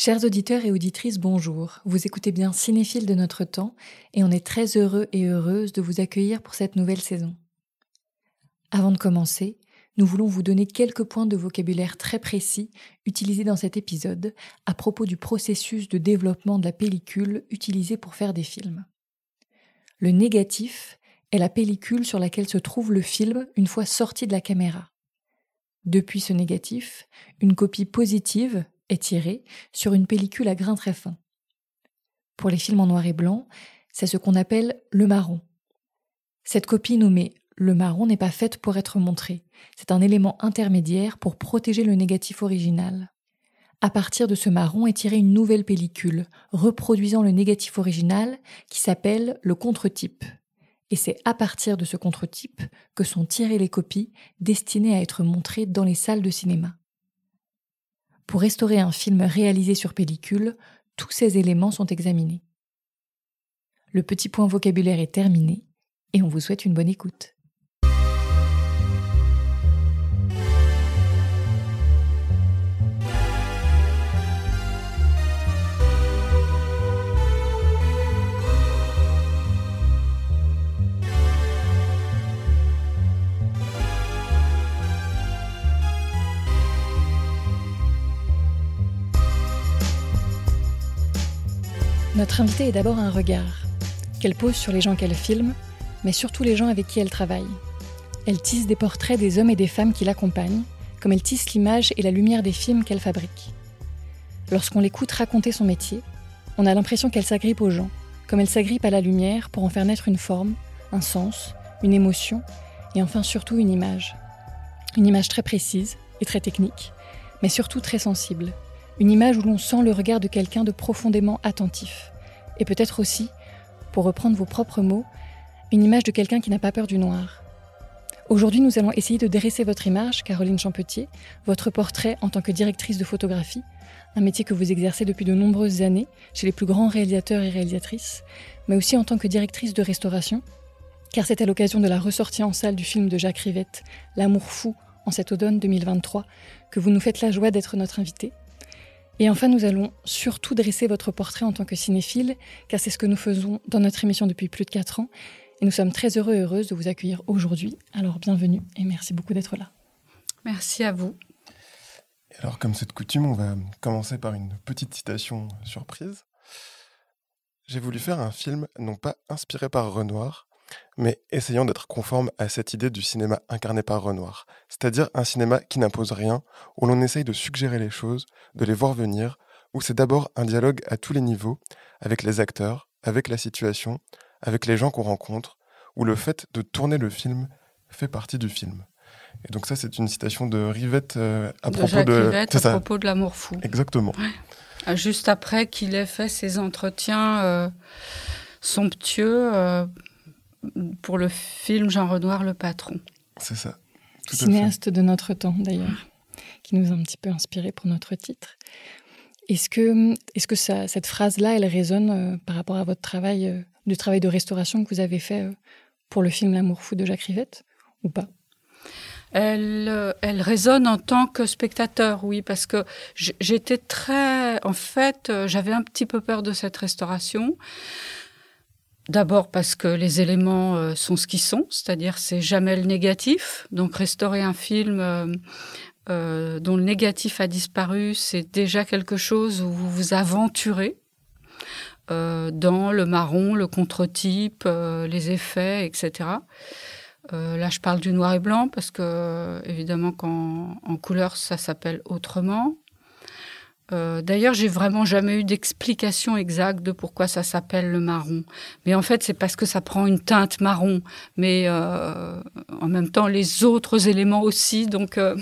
Chers auditeurs et auditrices, bonjour. Vous écoutez bien Cinéphile de notre temps et on est très heureux et heureuse de vous accueillir pour cette nouvelle saison. Avant de commencer, nous voulons vous donner quelques points de vocabulaire très précis utilisés dans cet épisode à propos du processus de développement de la pellicule utilisée pour faire des films. Le négatif est la pellicule sur laquelle se trouve le film une fois sorti de la caméra. Depuis ce négatif, une copie positive, est tiré sur une pellicule à grains très fins. Pour les films en noir et blanc, c'est ce qu'on appelle le marron. Cette copie nommée le marron n'est pas faite pour être montrée, c'est un élément intermédiaire pour protéger le négatif original. À partir de ce marron est tirée une nouvelle pellicule, reproduisant le négatif original, qui s'appelle le contre-type. Et c'est à partir de ce contre-type que sont tirées les copies destinées à être montrées dans les salles de cinéma. Pour restaurer un film réalisé sur pellicule, tous ces éléments sont examinés. Le petit point vocabulaire est terminé et on vous souhaite une bonne écoute. Notre invitée est d'abord un regard, qu'elle pose sur les gens qu'elle filme, mais surtout les gens avec qui elle travaille. Elle tisse des portraits des hommes et des femmes qui l'accompagnent, comme elle tisse l'image et la lumière des films qu'elle fabrique. Lorsqu'on l'écoute raconter son métier, on a l'impression qu'elle s'agrippe aux gens, comme elle s'agrippe à la lumière pour en faire naître une forme, un sens, une émotion, et enfin surtout une image. Une image très précise et très technique, mais surtout très sensible, une image où l'on sent le regard de quelqu'un de profondément attentif. Et peut-être aussi, pour reprendre vos propres mots, une image de quelqu'un qui n'a pas peur du noir. Aujourd'hui, nous allons essayer de dresser votre image, Caroline Champetier, votre portrait en tant que directrice de photographie, un métier que vous exercez depuis de nombreuses années chez les plus grands réalisateurs et réalisatrices, mais aussi en tant que directrice de restauration, car c'est à l'occasion de la ressortie en salle du film de Jacques Rivette, L'amour fou, en cet automne 2023, que vous nous faites la joie d'être notre invitée. Et enfin, nous allons surtout dresser votre portrait en tant que cinéphile, car c'est ce que nous faisons dans notre émission depuis plus de 4 ans. Et nous sommes très heureux et heureuses de vous accueillir aujourd'hui. Alors bienvenue et merci beaucoup d'être là. Merci à vous. Alors comme c'est de coutume, on va commencer par une petite citation surprise. J'ai voulu faire un film non pas inspiré par Renoir, mais essayant d'être conforme à cette idée du cinéma incarné par Renoir, c'est-à-dire un cinéma qui n'impose rien, où l'on essaye de suggérer les choses, de les voir venir, où c'est d'abord un dialogue à tous les niveaux, avec les acteurs, avec la situation, avec les gens qu'on rencontre, où le fait de tourner le film fait partie du film. Et donc ça, c'est une citation de Rivette euh, à propos de Rivette, à propos de l'amour fou. Exactement. Ah, juste après qu'il ait fait ses entretiens euh, somptueux euh, pour le film Jean Renoir, Le Patron. C'est ça. Cinéaste de notre temps, d'ailleurs, qui nous a un petit peu inspiré pour notre titre. Est-ce que, est -ce que ça, cette phrase-là, elle résonne euh, par rapport à votre travail, euh, du travail de restauration que vous avez fait euh, pour le film L'amour fou de Jacques Rivette, ou pas? Elle, elle résonne en tant que spectateur, oui, parce que j'étais très, en fait, j'avais un petit peu peur de cette restauration. D'abord parce que les éléments euh, sont ce qu'ils sont, c'est-à-dire c'est jamais le négatif. Donc restaurer un film euh, euh, dont le négatif a disparu, c'est déjà quelque chose où vous vous aventurez dans le marron, le contre-type, les effets, etc. là, je parle du noir et blanc parce que évidemment qu'en en couleur, ça s'appelle autrement. Euh, d'ailleurs, j'ai vraiment jamais eu d'explication exacte de pourquoi ça s'appelle le marron. Mais en fait, c'est parce que ça prend une teinte marron, mais euh, en même temps les autres éléments aussi. Donc, euh,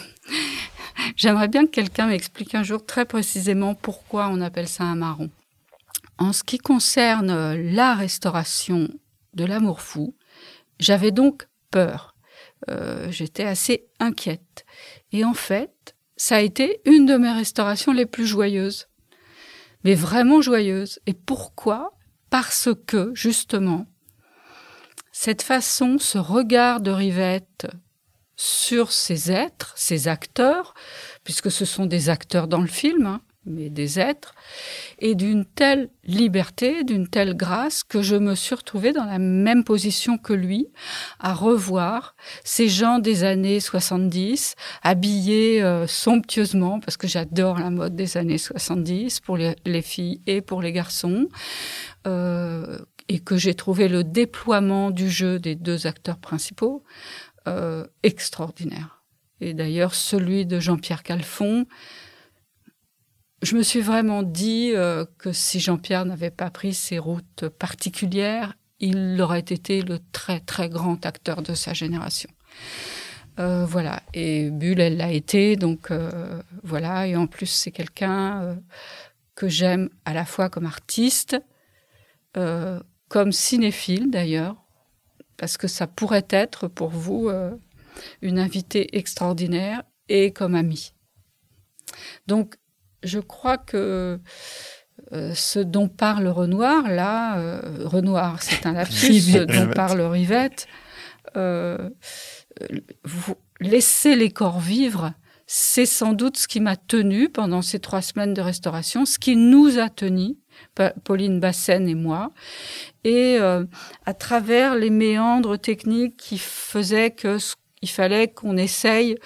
j'aimerais bien que quelqu'un m'explique un jour très précisément pourquoi on appelle ça un marron. En ce qui concerne la restauration de l'amour fou, j'avais donc peur. J'étais assez inquiète. Et en fait, ça a été une de mes restaurations les plus joyeuses. Mais vraiment joyeuses. Et pourquoi? Parce que, justement, cette façon, ce regard de Rivette sur ces êtres, ces acteurs, puisque ce sont des acteurs dans le film, hein, mais des êtres, et d'une telle liberté, d'une telle grâce que je me suis retrouvée dans la même position que lui, à revoir ces gens des années 70, habillés euh, somptueusement, parce que j'adore la mode des années 70 pour les, filles et pour les garçons, euh, et que j'ai trouvé le déploiement du jeu des deux acteurs principaux euh, extraordinaire. Et d'ailleurs, celui de Jean-Pierre Calfon, je me suis vraiment dit euh, que si Jean-Pierre n'avait pas pris ses routes particulières, il aurait été le très très grand acteur de sa génération. Euh, voilà. Et Bulle, elle l'a été, donc euh, voilà. Et en plus, c'est quelqu'un que j'aime à la fois comme artiste, comme cinéphile d'ailleurs, parce que ça pourrait être pour vous une invitée extraordinaire et comme amie. Donc, je crois que euh, ce dont parle Renoir, là, euh, Renoir, c'est un lapsus, ce dont parle Rivette, euh, laisser les corps vivre, c'est sans doute ce qui m'a tenu pendant ces trois semaines de restauration, ce qui nous a tenus, Pauline Bassen et moi, et à travers les méandres techniques qui faisaient que il fallait qu'on essaye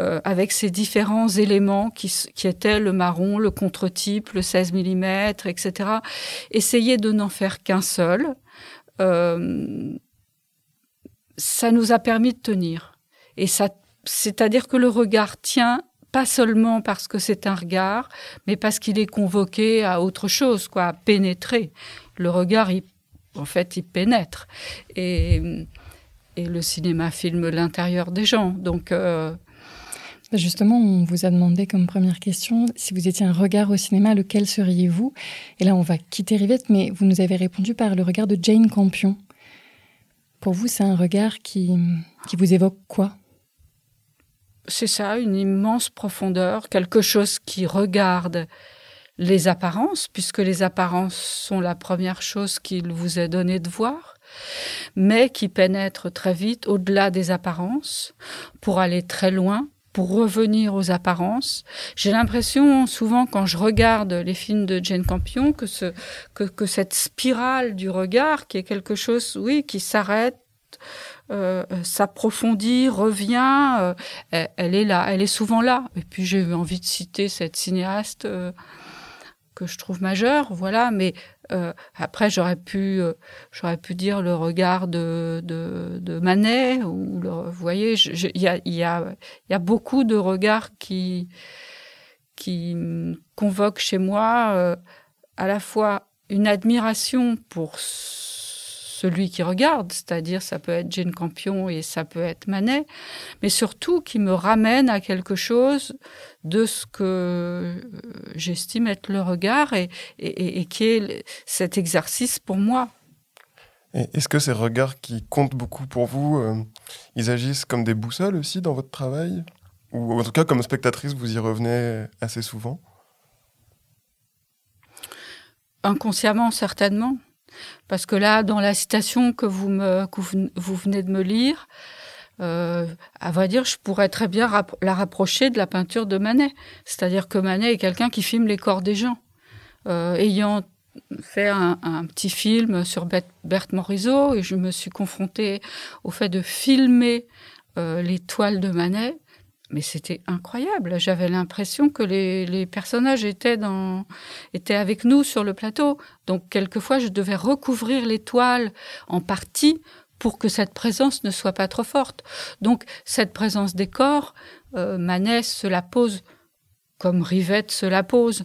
euh, avec ces différents éléments qui, étaient le marron, le contre-type, le 16 mm, etc. Essayer de n'en faire qu'un seul, euh, ça nous a permis de tenir. Et ça, c'est-à-dire que le regard tient pas seulement parce que c'est un regard, mais parce qu'il est convoqué à autre chose, quoi, à pénétrer. Le regard, en fait, il pénètre. Et, le cinéma filme l'intérieur des gens. Donc, euh, justement, on vous a demandé comme première question si vous étiez un regard au cinéma, lequel seriez-vous? Et là, on va quitter Rivette, mais vous nous avez répondu par le regard de Jane Campion. Pour vous, c'est un regard qui, qui vous évoque quoi? C'est ça, une immense profondeur, quelque chose qui regarde les apparences, puisque les apparences sont la première chose qu'il vous est donné de voir, mais qui pénètre très vite au-delà des apparences pour aller très loin revenir aux apparences. J'ai l'impression souvent quand je regarde les films de Jane Campion que, ce, que, que cette spirale du regard qui est quelque chose, oui, qui s'arrête, euh, s'approfondit, revient, euh, elle, est là, elle est souvent là. Et puis j'ai envie de citer cette cinéaste euh, que je trouve majeure, voilà, mais euh, après, j'aurais pu, euh, j'aurais pu dire le regard de, de, Manet, ou le, vous voyez, il y a, y, a, y a beaucoup de regards qui, qui convoquent chez moi euh, à la fois une admiration pour celui qui regarde, c'est-à-dire ça peut être Jane Campion et ça peut être Manet, mais surtout qui me ramène à quelque chose de ce que euh, j'estime être le regard et, et, qui est cet exercice pour moi. Est-ce que ces regards qui comptent beaucoup pour vous, euh, ils agissent comme des boussoles aussi dans votre travail? Ou en tout cas, comme spectatrice, vous y revenez assez souvent? Inconsciemment, certainement. Parce que là, dans la citation que vous, me, vous venez de me lire, euh, à vrai dire, je pourrais très bien la rapprocher de la peinture de Manet. C'est-à-dire que Manet est quelqu'un qui filme les corps des gens. Euh, ayant fait un, petit film sur Berthe Morisot et je me suis confrontée au fait de filmer euh, les toiles de Manet, mais c'était incroyable. J'avais l'impression que les, personnages étaient, avec nous sur le plateau. Donc, quelquefois, je devais recouvrir les toiles en partie pour que cette présence ne soit pas trop forte. Donc, cette présence des corps, euh, Manet se la pose comme Rivette se la pose.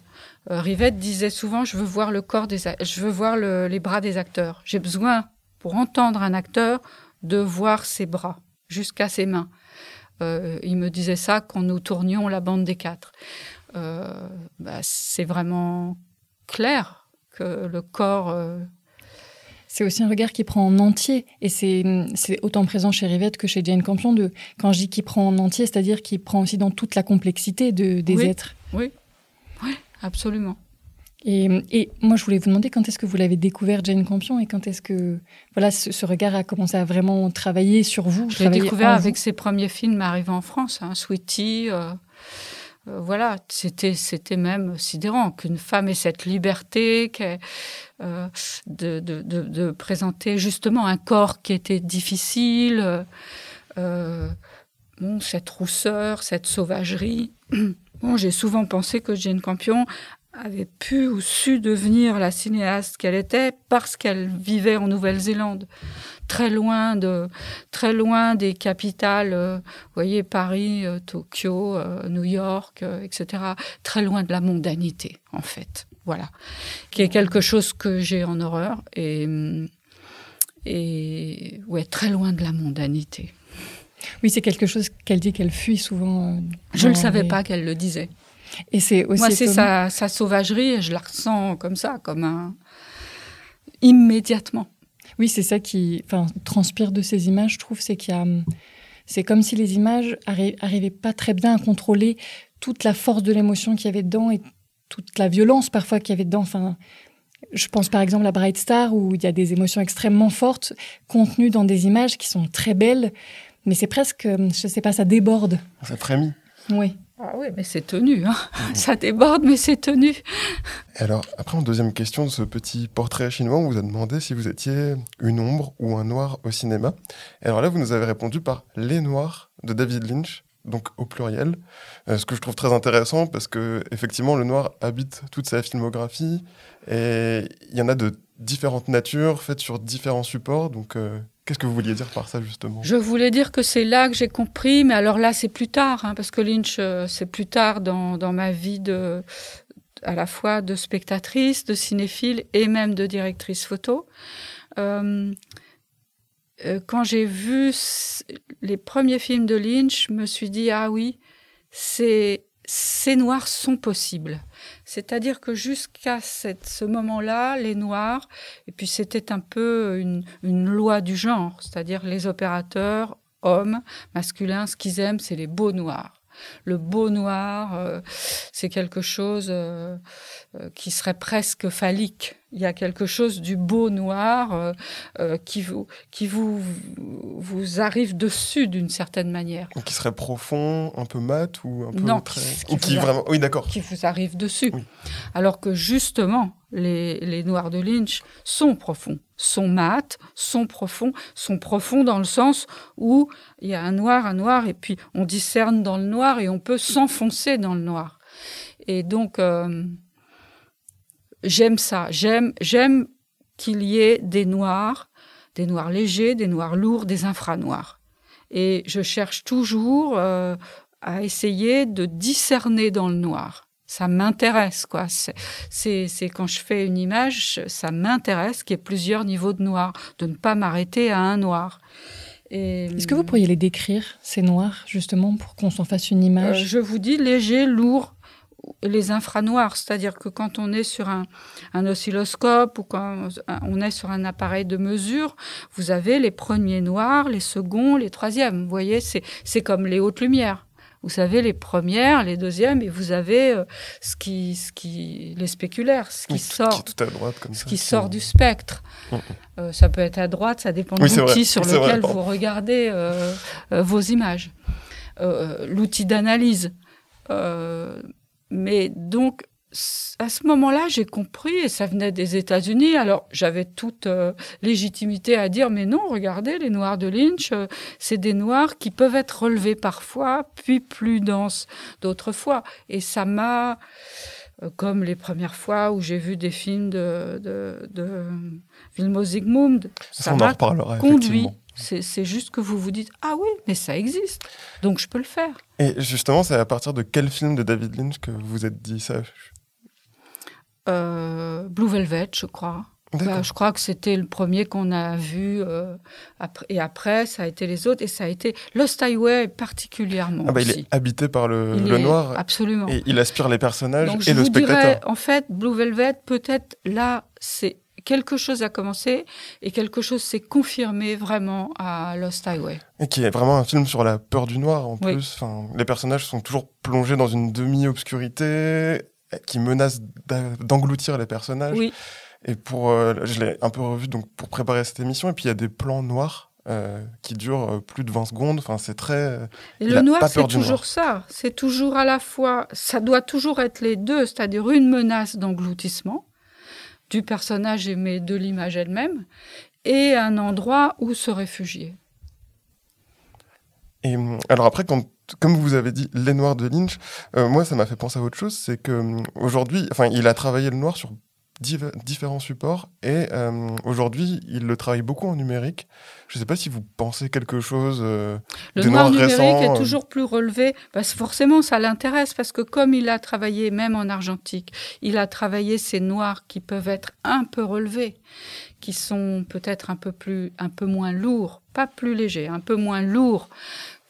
Euh, Rivette disait souvent Je veux voir le corps des, je veux voir les bras des acteurs. J'ai besoin, pour entendre un acteur, de voir ses bras jusqu'à ses mains. Euh, il me disait ça quand nous tournions la bande des quatre. Euh, bah, c'est vraiment clair que le corps. Euh, c'est aussi un regard qui prend en entier, et c'est autant présent chez Rivette que chez Jane Campion. De, quand je dis qu'il prend en entier, c'est-à-dire qu'il prend aussi dans toute la complexité de, des êtres. Oui, oui, absolument. Et, moi, je voulais vous demander quand est-ce que vous l'avez découvert, Jane Campion, et quand est-ce que voilà, ce, regard a commencé à vraiment travailler sur vous Je l'ai découvert avec ses premiers films arrivant en France, hein, Sweetie, euh, euh, voilà, c'était c'était même sidérant qu'une femme ait cette liberté euh, de, de, de, présenter justement un corps qui était difficile, bon, cette rousseur, cette sauvagerie. Bon, j'ai souvent pensé que Jane Campion avait pu ou su devenir la cinéaste qu'elle était parce qu'elle vivait en Nouvelle-Zélande, très loin de, très loin des capitales, euh, vous voyez Paris, euh, Tokyo, euh, New York, etc. Très loin de la mondanité, en fait. Voilà, qui est quelque chose que j'ai en horreur et et ouais, très loin de la mondanité. Oui, c'est quelque chose qu'elle dit qu'elle fuit souvent. Je ne savais pas qu'elle le disait. Et c'est aussi Moi, c'est sa, sauvagerie et je la ressens comme ça, comme un. immédiatement. Oui, c'est ça qui transpire de ces images, je trouve, c'est qu'il y a. C'est comme si les images n'arrivaient pas très bien à contrôler toute la force de l'émotion qu'il y avait dedans et toute la violence parfois qu'il y avait dedans. Enfin, je pense par exemple à Bright Star où il y a des émotions extrêmement fortes contenues dans des images qui sont très belles, mais c'est presque, je ne sais pas, ça déborde. Ça frémit. Oui. Ah oui, mais c'est tenu. Hein. Mmh. Ça déborde, mais c'est tenu. alors, après, en deuxième question de ce petit portrait chinois, on vous a demandé si vous étiez une ombre ou un noir au cinéma. Et alors là, vous nous avez répondu par Les Noirs de David Lynch, donc au pluriel. Euh, ce que je trouve très intéressant parce que, effectivement, le noir habite toute sa filmographie et il y en a de différentes natures, faites sur différents supports. Donc, euh, Qu'est-ce que vous vouliez dire par ça, justement? Je voulais dire que c'est là que j'ai compris, mais alors là, c'est plus tard, hein, parce que Lynch, euh, c'est plus tard dans, dans, ma vie de, à la fois de spectatrice, de cinéphile et même de directrice photo. Euh, euh quand j'ai vu les premiers films de Lynch, je me suis dit, ah oui, ces noirs sont possibles. C'est-à-dire que jusqu'à ce moment-là, les noirs, et puis c'était un peu une, loi du genre, c'est-à-dire les opérateurs, hommes, masculins, ce qu'ils aiment, c'est les beaux noirs. Le beau noir, euh, c'est quelque chose euh, euh, qui serait presque phallique. Il y a quelque chose du beau noir qui, vous, qui vous, vous arrive dessus d'une certaine manière. Qui serait profond, un peu mat ou un peu non, très... Qui, qui vraiment... Oui, d'accord. Qui vous arrive dessus. Alors que justement, les, noirs de Lynch sont profonds sont mat, sont profonds, sont profonds dans le sens où il y a un noir, un noir, et puis on discerne dans le noir et on peut s'enfoncer dans le noir. Et donc, euh, j'aime ça. J'aime, j'aime qu'il y ait des noirs, des noirs légers, des noirs lourds, des infranoirs. Et je cherche toujours euh, à essayer de discerner dans le noir ça m'intéresse quoi. C'est quand je fais une image, ça m'intéresse qu'il y ait plusieurs niveaux de noir, de ne pas m'arrêter à un noir. Est-ce que vous pourriez les décrire ces noirs justement pour qu'on s'en fasse une image? euh, Je vous dis léger, lourd, les infranoirs, c'est-à-dire que quand on est sur un, un, oscilloscope ou quand on est sur un appareil de mesure, vous avez les premiers noirs, les seconds, les troisièmes. Vous voyez, c'est comme les hautes lumières vous savez, les premières, les deuxièmes, et vous avez euh, ce qui, ce qui, les spéculaires, ce qui sort, tout à droite, comme ce qui sort du spectre. Euh, ça peut être à droite, ça dépend de l'outil sur lequel vous regardez euh, vos images, l'outil d'analyse. mais donc, à ce moment-là, j'ai compris, et ça venait des États-Unis. Alors, j'avais toute euh, légitimité à dire, mais non, regardez, les noirs de Lynch, euh, c'est des noirs qui peuvent être relevés parfois, puis plus denses d'autres fois. Et ça m'a, euh, comme les premières fois où j'ai vu des films de, de, de Vilmos Zsigmond, ça m'a conduit. C'est juste que vous vous dites ah oui, mais ça existe, donc je peux le faire. Et justement, c'est à partir de quel film de David Lynch que vous vous êtes dit ça? Euh, Blue Velvet, je crois. Bah, je crois que c'était le premier qu'on a vu. Euh, après, et après, ça a été les autres. Et ça a été Lost Highway particulièrement. Ah bah, il est habité par le, noir. Absolument. Et il aspire les personnages et le spectateur. Dirais, en fait, Blue Velvet, peut-être là, c'est quelque chose a commencé et quelque chose s'est confirmé vraiment à Lost Highway. Et qui est vraiment un film sur la peur du noir en plus. Enfin, les personnages sont toujours plongés dans une demi-obscurité qui menace d'engloutir les personnages. Oui. Et pour, euh, je l'ai un peu revu donc pour préparer cette émission. Et puis il y a des plans noirs qui dure plus de 20 secondes. Enfin, c'est très. Et le noir, c'est toujours ça. C'est toujours à la fois. Ça doit toujours être les deux, c'est-à-dire une menace d'engloutissement du personnage aimé de l'image elle-même et un endroit où se réfugier. Et alors après, quand, comme vous avez dit, les noirs de Lynch, euh, moi ça m'a fait penser à autre chose, c'est que aujourd'hui, enfin, il a travaillé le noir sur différents supports et euh, aujourd'hui il le travaille beaucoup en numérique. Je ne sais pas si vous pensez quelque chose. Euh, le noir, numérique est euh. toujours plus relevé parce que forcément ça l'intéresse parce que comme il a travaillé même en argentique, il a travaillé ces noirs qui peuvent être un peu relevés, qui sont peut-être un peu plus, un peu moins lourds, pas plus légers, un peu moins lourds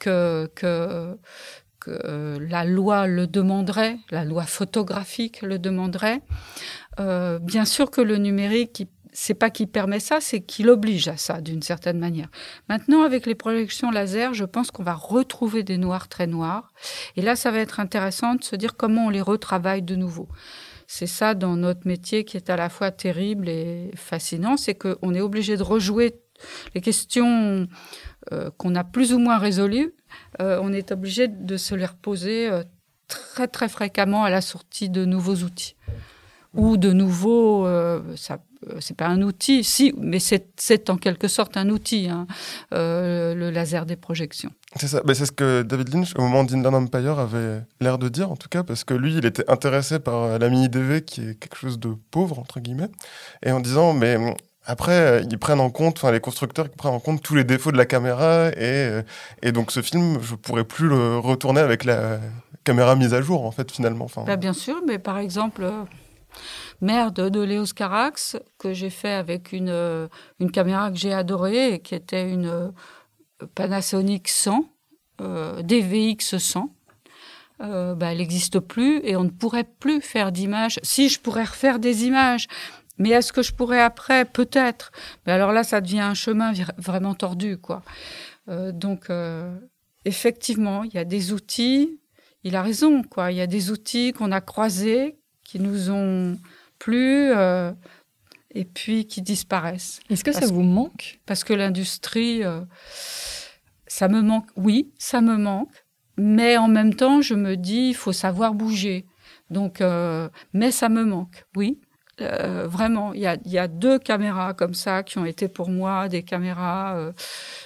que, euh, la loi le demanderait, la loi photographique le demanderait. Euh, bien sûr que le numérique, c'est pas qu'il permet ça, c'est qu'il oblige à ça d'une certaine manière. Maintenant, avec les projections laser, je pense qu'on va retrouver des noirs très noirs. Et là, ça va être intéressant de se dire comment on les retravaille de nouveau. C'est ça dans notre métier qui est à la fois terrible et fascinant, c'est qu'on est obligé de rejouer les questions qu'on a plus ou moins résolues euh, on est obligé de se les reposer euh, très très fréquemment à la sortie de nouveaux outils ou de nouveaux. Euh, ça, c'est pas un outil, si, mais c'est en quelque sorte un outil, hein, le laser des projections. C'est ça, c'est ce que David Lynch, au moment d'Indian Empire, avait l'air de dire, en tout cas, parce que lui, il était intéressé par la mini-DV, qui est quelque chose de pauvre, entre guillemets, et en disant, mais après, euh, ils prennent en compte, enfin les constructeurs prennent en compte tous les défauts de la caméra et, euh, donc ce film, je pourrais plus le retourner avec la caméra mise à jour en fait finalement. Bah, bien sûr, mais par exemple, euh, Merde de Léos Carax que j'ai fait avec une, une caméra que j'ai adorée et qui était une Panasonic 100, DVX 100. bah, elle n'existe plus et on ne pourrait plus faire d'images. Si je pourrais refaire des images, mais est-ce que je pourrais après? Peut-être. Mais alors là, ça devient un chemin vraiment tordu, quoi. Euh, donc, euh, effectivement, il y a des outils. Il a raison, quoi. Il y a des outils qu'on a croisés, qui nous ont plu, euh, et puis qui disparaissent. Est-ce que ça vous manque? Parce que l'industrie, ça me manque. Oui, ça me manque. Mais en même temps, je me dis, il faut savoir bouger. Donc, mais ça me manque. Oui, euh, vraiment, il y a, deux caméras comme ça qui ont été pour moi des caméras euh,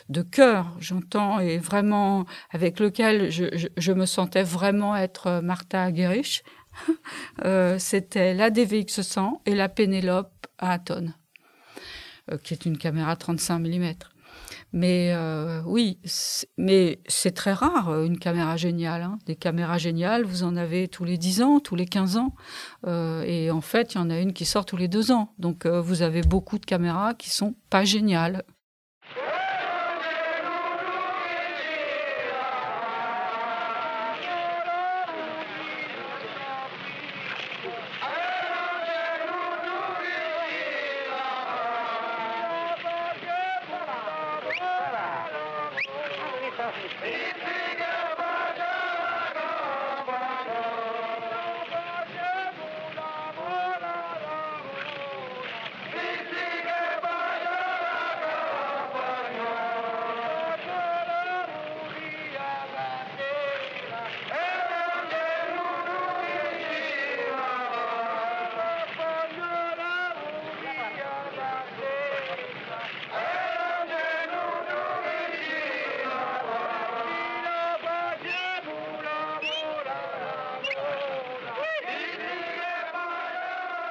de cœur, j'entends, et vraiment avec lequel je, me sentais vraiment être Martha Gerich. Euh, c'était la DVX 100 et la Pénélope à Aton, qui est une caméra 35 mm. Mais euh, oui, mais c'est très rare euh, une caméra géniale. Hein. Des caméras géniales, vous en avez tous les 10 ans, tous les 15 ans. Euh, et en fait, il y en a une qui sort tous les 2 ans. Donc vous avez beaucoup de caméras qui sont pas géniales.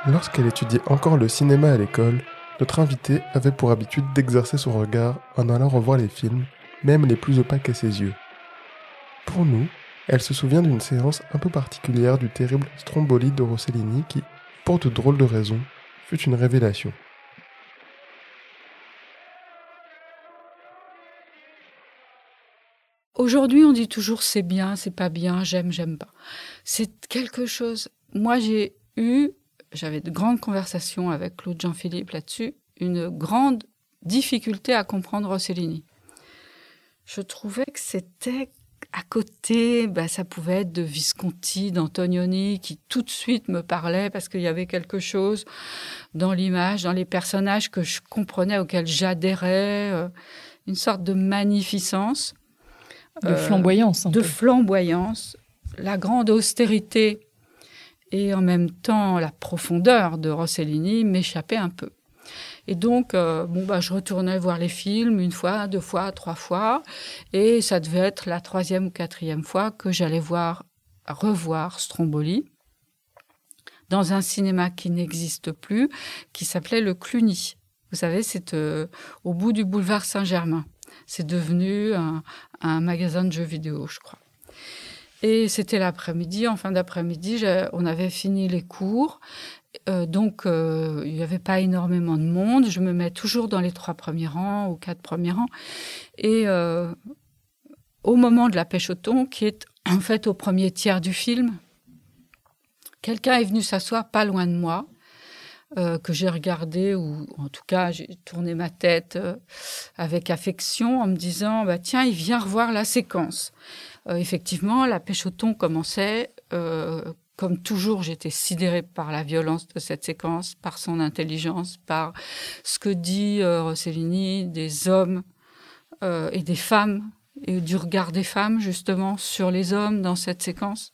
Lorsqu'elle étudiait encore le cinéma à l'école, notre invitée avait pour habitude d'exercer son regard en allant revoir les films, même les plus opaques à ses yeux. Pour nous, elle se souvient d'une séance un peu particulière du terrible Stromboli de Rossellini qui, pour de drôles de raisons, fut une révélation. Aujourd'hui, on dit toujours c'est bien, c'est pas bien, j'aime, j'aime pas. C'est quelque chose. Moi, j'ai eu j'avais de grandes conversations avec Claude Jean-Philippe là-dessus, une grande difficulté à comprendre Rossellini. Je trouvais que c'était à côté, bah, ça pouvait être de Visconti, d'Antonioni, qui tout de suite me parlait parce qu'il y avait quelque chose dans l'image, dans les personnages que je comprenais, auxquels j'adhérais. Euh, une sorte de magnificence. De flamboyance. de flamboyance. La grande austérité et en même temps la profondeur de Rossellini m'échappait un peu. Et donc, euh, bon, bah, je retournais voir les films une fois, deux fois, trois fois, et ça devait être la troisième ou quatrième fois que j'allais voir, revoir Stromboli dans un cinéma qui n'existe plus, qui s'appelait le Cluny. Vous savez, c'est euh, au bout du boulevard Saint-Germain. C'est devenu un, un magasin de jeux vidéo, je crois. Et c'était l'après-midi, en fin d'après-midi, on avait fini les cours. Euh, donc, euh, il n'y avait pas énormément de monde. Je me mets toujours dans les trois premiers rangs ou quatre premiers rangs. Et euh, au moment de la pêche au thon, qui est en fait au premier tiers du film, quelqu'un est venu s'asseoir pas loin de moi, que j'ai regardé, ou en tout cas, j'ai tourné ma tête avec affection en me disant bah, Tiens, il vient revoir la séquence. Effectivement, la pêche au thon commençait comme toujours, j'étais sidérée par la violence de cette séquence, par son intelligence, par ce que dit euh, Rossellini des hommes euh, et des femmes, et du regard des femmes, justement, sur les hommes dans cette séquence.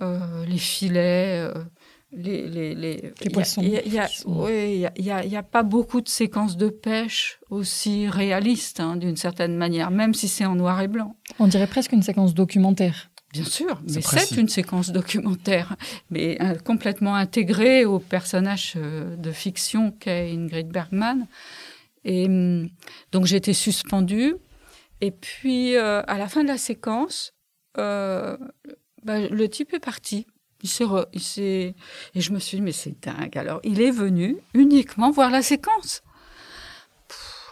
Euh, les filets, les, les, les, poissons. Il n'y a, pas beaucoup de séquences de pêche aussi réalistes, hein, d'une certaine manière, même si c'est en noir et blanc. On dirait presque une séquence documentaire. Bien sûr, mais c'est une séquence documentaire, mais euh, complètement intégrée au personnage euh, de fiction qu'est Ingrid Bergman. Et hum, donc j'étais suspendue. Et puis euh, à la fin de la séquence, bah, le type est parti. Il s'est, et je me suis dit mais c'est dingue. Alors il est venu uniquement voir la séquence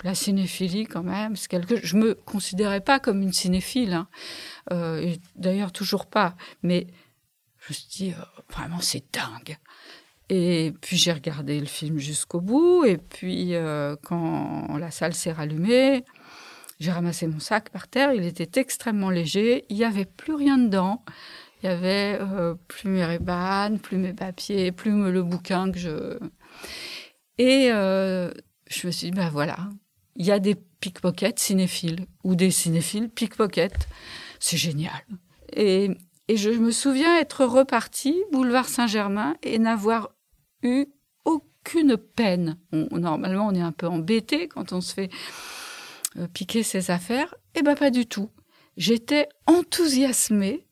la cinéphilie quand même, c'est quelque. Je me considérais pas comme une cinéphile, hein. euh, d'ailleurs toujours pas. Mais je me suis dit euh, vraiment c'est dingue. Et puis j'ai regardé le film jusqu'au bout. Et puis euh, quand la salle s'est rallumée, j'ai ramassé mon sac par terre. Il était extrêmement léger. Il n'y avait plus rien dedans. Il y avait plus mes rébanes, plus mes papiers, plus le bouquin que je. Et je me suis dit, ben voilà, il y a des pickpockets cinéphiles ou des cinéphiles pickpockets. C'est génial. Et, je me souviens être reparti boulevard Saint-Germain et n'avoir eu aucune peine. normalement, on est un peu embêté quand on se fait euh, piquer ses affaires. Eh ben pas du tout. J'étais enthousiasmée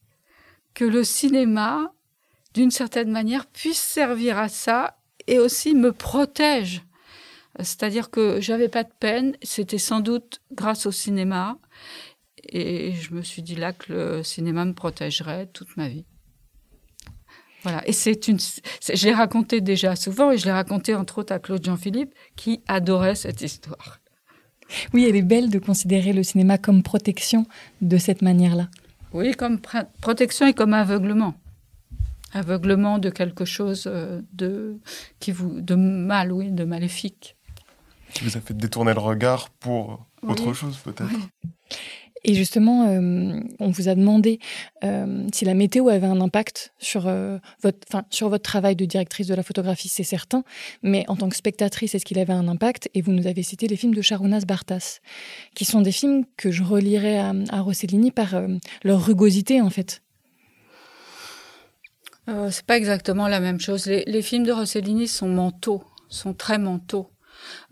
que le cinéma, d'une certaine manière, puisse servir à ça et aussi me protège c'est-à-dire que j'avais pas de peine, c'était sans doute grâce au cinéma. Et je me suis dit là que le cinéma me protégerait toute ma vie. Voilà. Et c'est une, je l'ai raconté déjà souvent et je l'ai raconté entre autres à Claude Jean-Philippe qui adorait cette histoire. Oui, elle est belle de considérer le cinéma comme protection de cette manière-là. Oui, comme protection et comme aveuglement. Aveuglement de quelque chose euh, de, qui vous, de mal, oui, de maléfique qui vous a fait détourner le regard pour autre chose peut-être. Et justement, euh, on vous a demandé euh, si la météo avait un impact sur, euh, votre, sur votre travail de directrice de la photographie, c'est certain, mais en tant que spectatrice, est-ce qu'il avait un impact? Et vous nous avez cité les films de Charounas Bartas, qui sont des films que je relirais à, à Rossellini par leur rugosité, en fait. c'est pas exactement la même chose. Les, les films de Rossellini sont mentaux, sont très mentaux.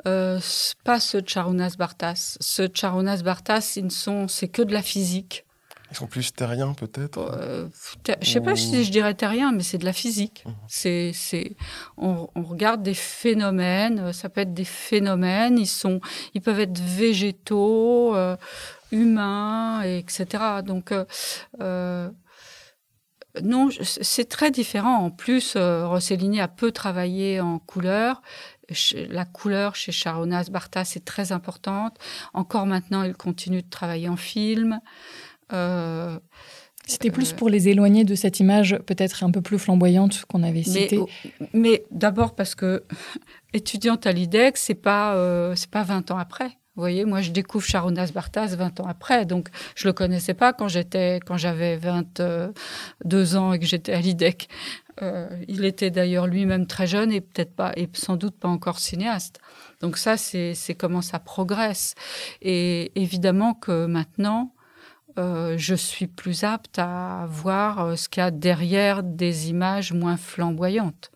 Euh, pas ceux de Charounas Bartas. Ceux de Charounas Bartas, ils sont, c'est que de la physique. Ils sont plus terriens peut-être? Euh, je sais pas si je dirais terrien, mais c'est de la physique. Mmh. C'est, c'est, on, regarde des phénomènes. Euh, ça peut être des phénomènes. Ils sont, ils peuvent être végétaux, euh, humains, etc. Donc non, c'est très différent. En plus, Rossellini a peu travaillé en couleur la couleur chez Charonas Bartas est très importante. Encore maintenant, il continue de travailler en film. Euh, C'était plus euh, pour les éloigner de cette image peut-être un peu plus flamboyante qu'on avait citée. Mais, d'abord parce que étudiante à l'IDEC, c'est pas euh, c'est pas 20 ans après. Vous voyez, moi, je découvre Charonas Bartas 20 ans après, donc je le connaissais pas quand j'étais, quand j'avais 22 ans et que j'étais à l'IDEC. Euh, il était d'ailleurs lui-même très jeune et peut-être pas, et sans doute pas encore cinéaste. Donc ça, c'est comment ça progresse. Et évidemment que maintenant, euh, je suis plus apte à voir euh, ce qu'il y a derrière des images moins flamboyantes.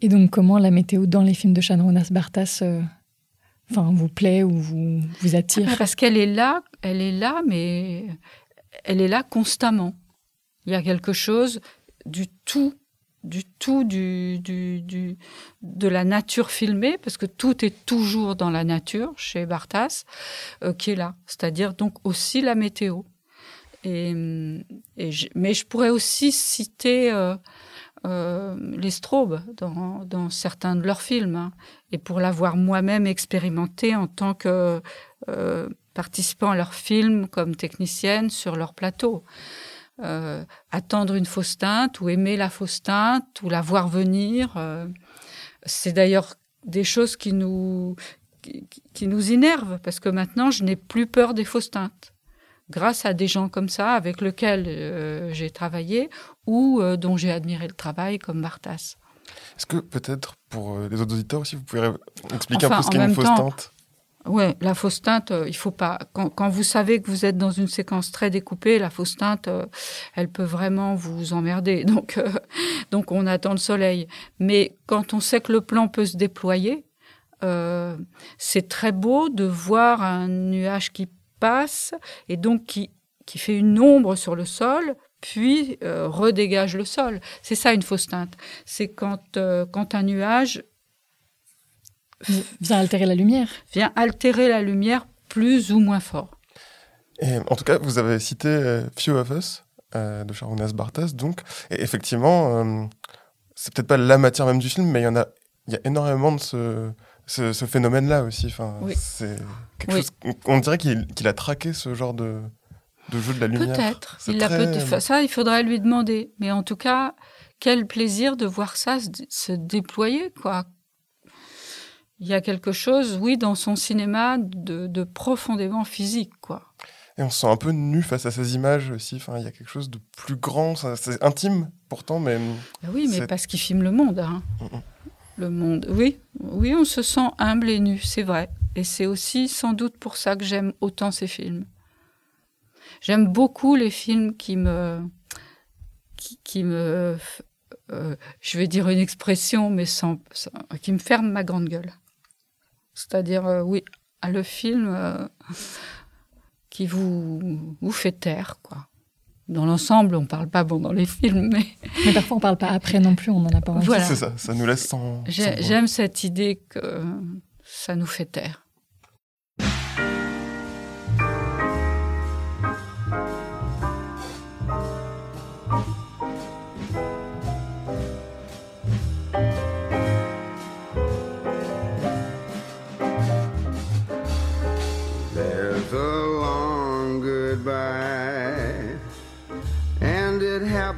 Et donc, comment la météo dans les films de Chanronas Bartas enfin, vous plaît ou vous, vous attire? Parce qu'elle est là, elle est là, mais elle est là constamment. Il y a quelque chose du tout, du tout du, du, de la nature filmée, parce que tout est toujours dans la nature chez Bartas, euh, qui est là. C'est-à-dire donc aussi la météo. Et, mais je pourrais aussi citer euh, euh, les strobes dans, dans, certains de leurs films. Hein. et pour l'avoir moi-même expérimenté en tant que participant à leurs films comme technicienne sur leur plateau. Euh, attendre une fausse teinte ou aimer la fausse teinte ou la voir venir. Euh, c'est d'ailleurs des choses qui nous, qui, nous énervent parce que maintenant je n'ai plus peur des fausses teintes grâce à des gens comme ça avec lesquels euh, j'ai travaillé ou dont j'ai admiré le travail comme Bartas. Est-ce que peut-être pour les autres auditeurs aussi, vous pouvez expliquer un peu ce qu'est une fausse teinte? Ouais, la fausse teinte, euh, il faut pas. Quand, vous savez que vous êtes dans une séquence très découpée, la fausse teinte, euh, elle peut vraiment vous emmerder. Donc, euh, donc on attend le soleil. Mais quand on sait que le plan peut se déployer, c'est très beau de voir un nuage qui passe et donc qui qui fait une ombre sur le sol, puis redégage le sol. C'est ça une fausse teinte. C'est quand quand un nuage Vient altérer la lumière. Vient altérer la lumière plus ou moins fort. Et en tout cas, vous avez cité euh, Few of Us euh, de Sharonas Bartas, donc, et effectivement, euh, c'est peut-être pas la matière même du film, mais il y en a, il y a énormément de ce, ce, phénomène-là aussi. Enfin, c'est quelque chose, on dirait qu'il a traqué ce genre de, de jeu de la lumière. Peut-être. Il peut ça, il faudrait lui demander. Mais en tout cas, quel plaisir de voir ça se, se déployer, quoi il y a quelque chose, oui, dans son cinéma de, profondément physique, quoi. Et on se sent un peu nu face à ces images aussi. Enfin, il y a quelque chose de plus grand, c'est intime pourtant, mais. Ah oui, mais parce qu'il filme le monde. Hein. Mm, mm. Le monde, oui, oui, on se sent humble et nu, c'est vrai. Et c'est aussi sans doute pour ça que j'aime autant ces films. J'aime beaucoup les films qui me, qui, me, euh, je vais dire une expression, mais sans, qui me ferment ma grande gueule. C'est-à-dire, euh, oui, le film euh, qui vous, vous fait taire, quoi. Dans l'ensemble, on ne parle pas bon dans les films, mais... Mais parfois, on ne parle pas après non plus, on n'en a pas envie. Voilà. C'est ça, ça nous laisse sans... J'aime cette idée que ça nous fait taire.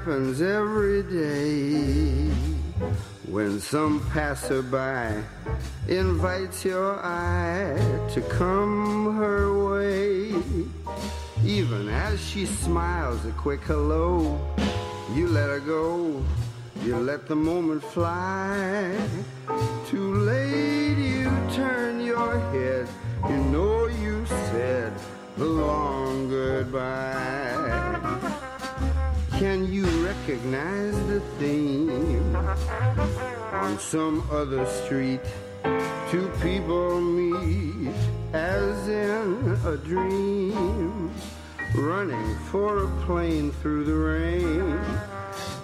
Happens every day when some passerby invites your eye to come her way. Even as she smiles a quick hello, you let her go, you let the moment fly. Too late, recognize the theme? On some other street, two people meet as in a dream, running for a plane through the rain.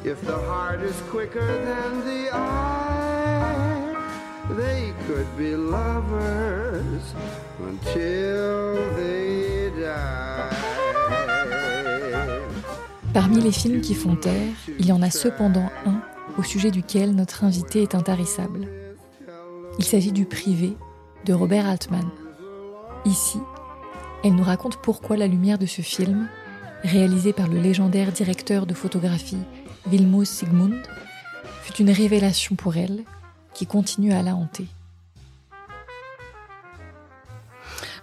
If the heart is quicker than the eye, they could be lovers until they die. Parmi les films qui font taire, il y en a cependant un au sujet duquel notre invité est intarissable. Il s'agit du Privé de Robert Altman. Ici, elle nous raconte pourquoi la lumière de ce film, réalisé par le légendaire directeur de photographie Vilmos Sigmund, fut une révélation pour elle qui continue à la hanter.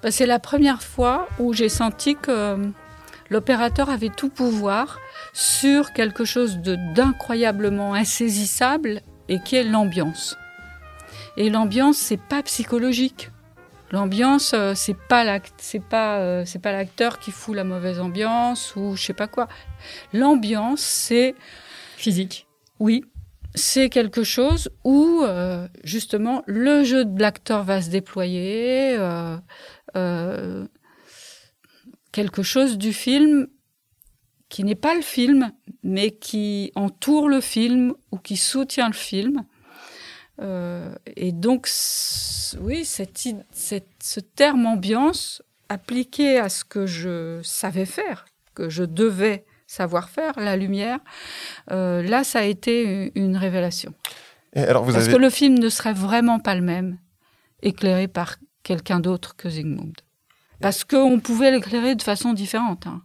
Bah, c'est la première fois où j'ai senti que l'opérateur avait tout pouvoir sur quelque chose d'incroyablement insaisissable et qui est l'ambiance. Et l'ambiance, c'est pas psychologique. L'ambiance, euh, c'est pas c'est pas euh, c'est pas l'acteur qui fout la mauvaise ambiance ou je sais pas quoi. L'ambiance, c'est physique. Oui, c'est quelque chose où euh, justement le jeu de l'acteur va se déployer, quelque chose du film qui n'est pas le film, mais qui entoure le film ou qui soutient le film. Euh, et donc, oui, cette, ce terme ambiance appliqué à ce que je savais faire, que je devais savoir faire, la lumière, euh, là, ça a été une révélation. Et alors vous Parce que le film ne serait vraiment pas le même, éclairé par quelqu'un d'autre que Zygmunt. Parce qu'on pouvait l'éclairer de façon différente. Hein.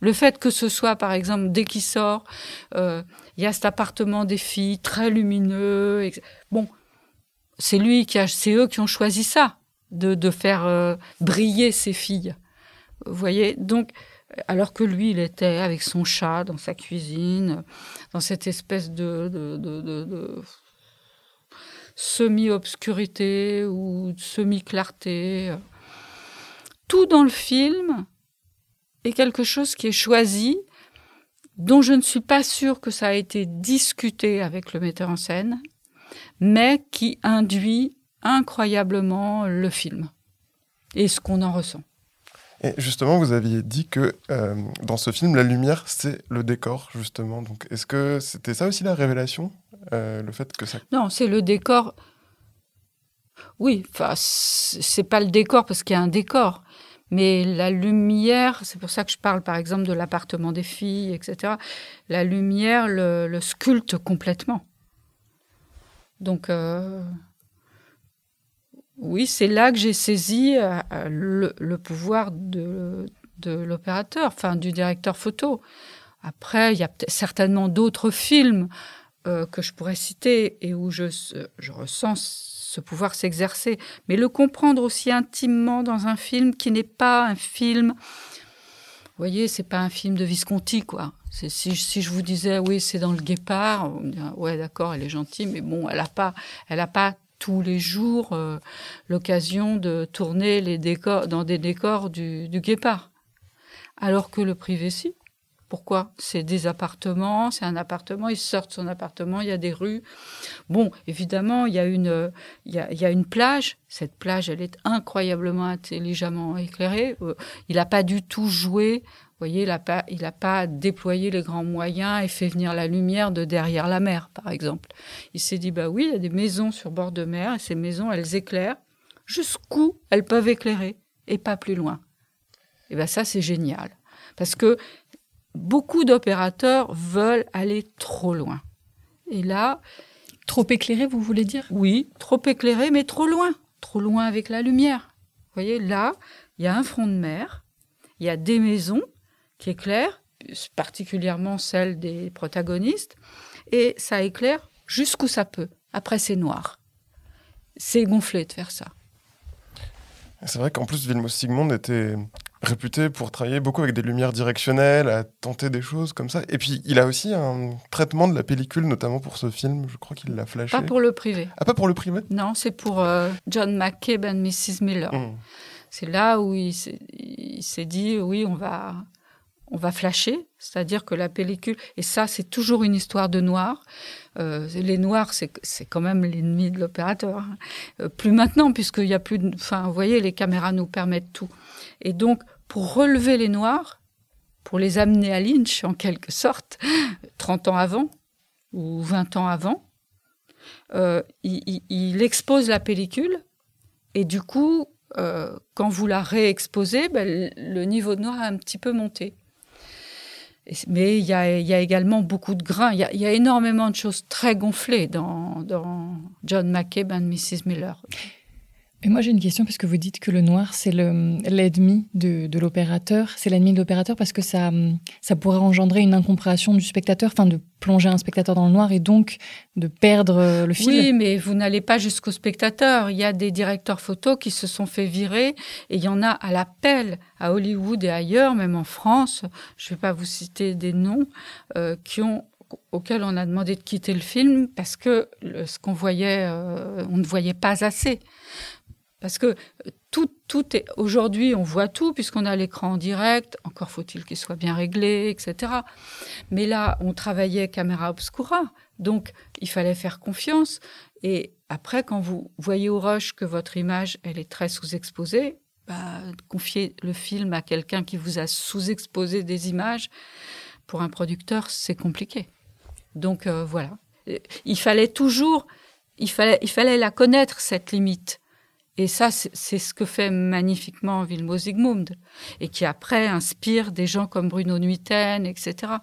Le fait que ce soit, par exemple, dès qu'il sort, euh, il y a cet appartement des filles très lumineux. Bon, c'est lui qui a, c'est eux qui ont choisi ça, de, faire euh, briller ces filles. Vous voyez, donc, alors que lui, il était avec son chat dans sa cuisine, dans cette espèce de, de, de semi-obscurité ou semi-clarté. Tout dans le film est quelque chose qui est choisi, dont je ne suis pas sûre que ça a été discuté avec le metteur en scène, mais qui induit incroyablement le film et ce qu'on en ressent. Et justement, vous aviez dit que euh, dans ce film, la lumière, c'est le décor, justement. Donc, est-ce que c'était ça aussi la révélation, euh, le fait que ça Non, c'est le décor. Oui, enfin, c'est pas le décor parce qu'il y a un décor, mais la lumière, c'est pour ça que je parle par exemple de l'appartement des filles, etc. La lumière le, sculpte complètement. Donc, euh, oui, c'est là que j'ai saisi euh, le, pouvoir de, l'opérateur, enfin du directeur photo. Après, il y a certainement d'autres films euh, que je pourrais citer et où je, je ressens ce pouvoir s'exercer, mais le comprendre aussi intimement dans un film qui n'est pas un film. Vous voyez, c'est pas un film de Visconti, quoi. Si, je vous disais, oui, c'est dans le Guépard, on dirait, ouais, d'accord, elle est gentille, mais bon, elle n'a pas, pas tous les jours euh, l'occasion de tourner dans des décors du, du Guépard. Alors que le privé, si. Pourquoi? C'est des appartements, c'est un appartement, il sort de son appartement, il y a des rues. Bon, évidemment, il y a une, il y a, une plage. Cette plage, elle est incroyablement intelligemment éclairée. Euh, il n'a pas du tout joué. Vous voyez, il n'a pas, il a pas déployé les grands moyens et fait venir la lumière de derrière la mer, par exemple. Il s'est dit, bah oui, il y a des maisons sur bord de mer et ces maisons, elles éclairent jusqu'où elles peuvent éclairer et pas plus loin. Et ben ça, c'est génial. Parce que beaucoup d'opérateurs veulent aller trop loin. Et là... Trop éclairé, vous voulez dire? Oui, trop éclairé, mais trop loin. Trop loin avec la lumière. Vous voyez, là, il y a un front de mer, il y a des maisons qui éclairent, particulièrement celles des protagonistes, et ça éclaire jusqu'où ça peut. Après, c'est noir. C'est gonflé de faire ça. C'est vrai qu'en plus, Vilmos Sigmund était réputé pour travailler beaucoup avec des lumières directionnelles, à tenter des choses comme ça. Et puis, il a aussi un traitement de la pellicule, notamment pour ce film. Je crois qu'il l'a flashé. Pas pour le privé. Ah, pas pour le privé? Non, c'est pour euh, John McCabe et Mrs. Miller. Mmh. C'est là où il s'est dit, oui, on va, on va flasher, c'est-à-dire que la pellicule, et ça c'est toujours une histoire de noir, euh, les noirs c'est quand même l'ennemi de l'opérateur, hein. euh, plus maintenant puisqu'il y a plus de, enfin vous voyez les caméras nous permettent tout, et donc pour relever les Noirs, pour les amener à Lynch en quelque sorte, 30 ans avant ou 20 ans avant, euh, il, expose la pellicule et du coup, euh, quand vous la réexposez, ben, le niveau de noir a un petit peu monté. Mais il y, a, également beaucoup de grains. Il y, a, énormément de choses très gonflées dans, dans John McCabe et Mrs. Miller. Et moi j'ai une question parce que vous dites que le noir c'est l'ennemi de, l'opérateur, c'est l'ennemi de l'opérateur parce que ça, ça pourrait engendrer une incompréhension du spectateur, enfin de plonger un spectateur dans le noir et donc de perdre euh, le fil. Oui, mais vous n'allez pas jusqu'au spectateur. Il y a des directeurs photos qui se sont fait virer et il y en a à l'appel à Hollywood et ailleurs, même en France. Je ne vais pas vous citer des noms euh, qui ont auxquels on a demandé de quitter le film parce que ce qu'on voyait, euh, on ne voyait pas assez. Parce que tout, tout est aujourd'hui, on voit tout puisqu'on a l'écran en direct. Encore faut-il qu'il soit bien réglé, etc. Mais là, on travaillait caméra obscura, donc il fallait faire confiance. Et après, quand vous voyez au rush que votre image, elle est très sous-exposée, bah, confier le film à quelqu'un qui vous a sous-exposé des images, pour un producteur, c'est compliqué. Donc euh, voilà, il fallait toujours, il fallait, il fallait la connaître cette limite. Et ça, c'est ce que fait magnifiquement Vilmos Zsigmund, et qui après inspire des gens comme Bruno Nuiten, etc.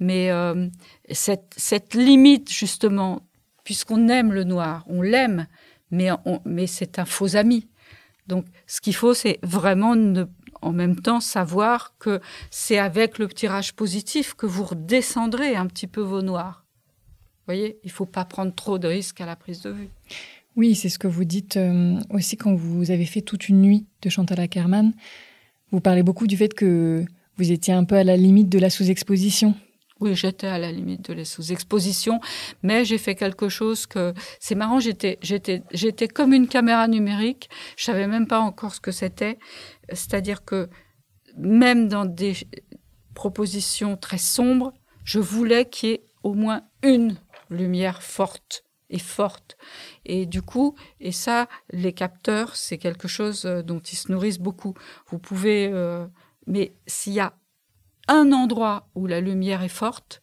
Mais euh, cette, cette, limite, justement, puisqu'on aime le noir, on l'aime, mais, mais c'est un faux ami. Donc, ce qu'il faut, c'est vraiment ne, en même temps savoir que c'est avec le tirage positif que vous redescendrez un petit peu vos noirs. Vous voyez, il ne faut pas prendre trop de risques à la prise de vue. Oui, c'est ce que vous dites euh, aussi quand vous avez fait toute une nuit de Chantal Ackerman. Vous parlez beaucoup du fait que vous étiez un peu à la limite de la sous-exposition. Oui, j'étais à la limite de la sous-exposition, mais j'ai fait quelque chose que c'est marrant. J'étais, j'étais, comme une caméra numérique. Je savais même pas encore ce que c'était. C'est-à-dire que même dans des propositions très sombres, je voulais qu'il y ait au moins une lumière forte et forte. Et du coup, et ça, les capteurs, c'est quelque chose euh, dont ils se nourrissent beaucoup. Vous pouvez, euh, mais s'il y a un endroit où la lumière est forte,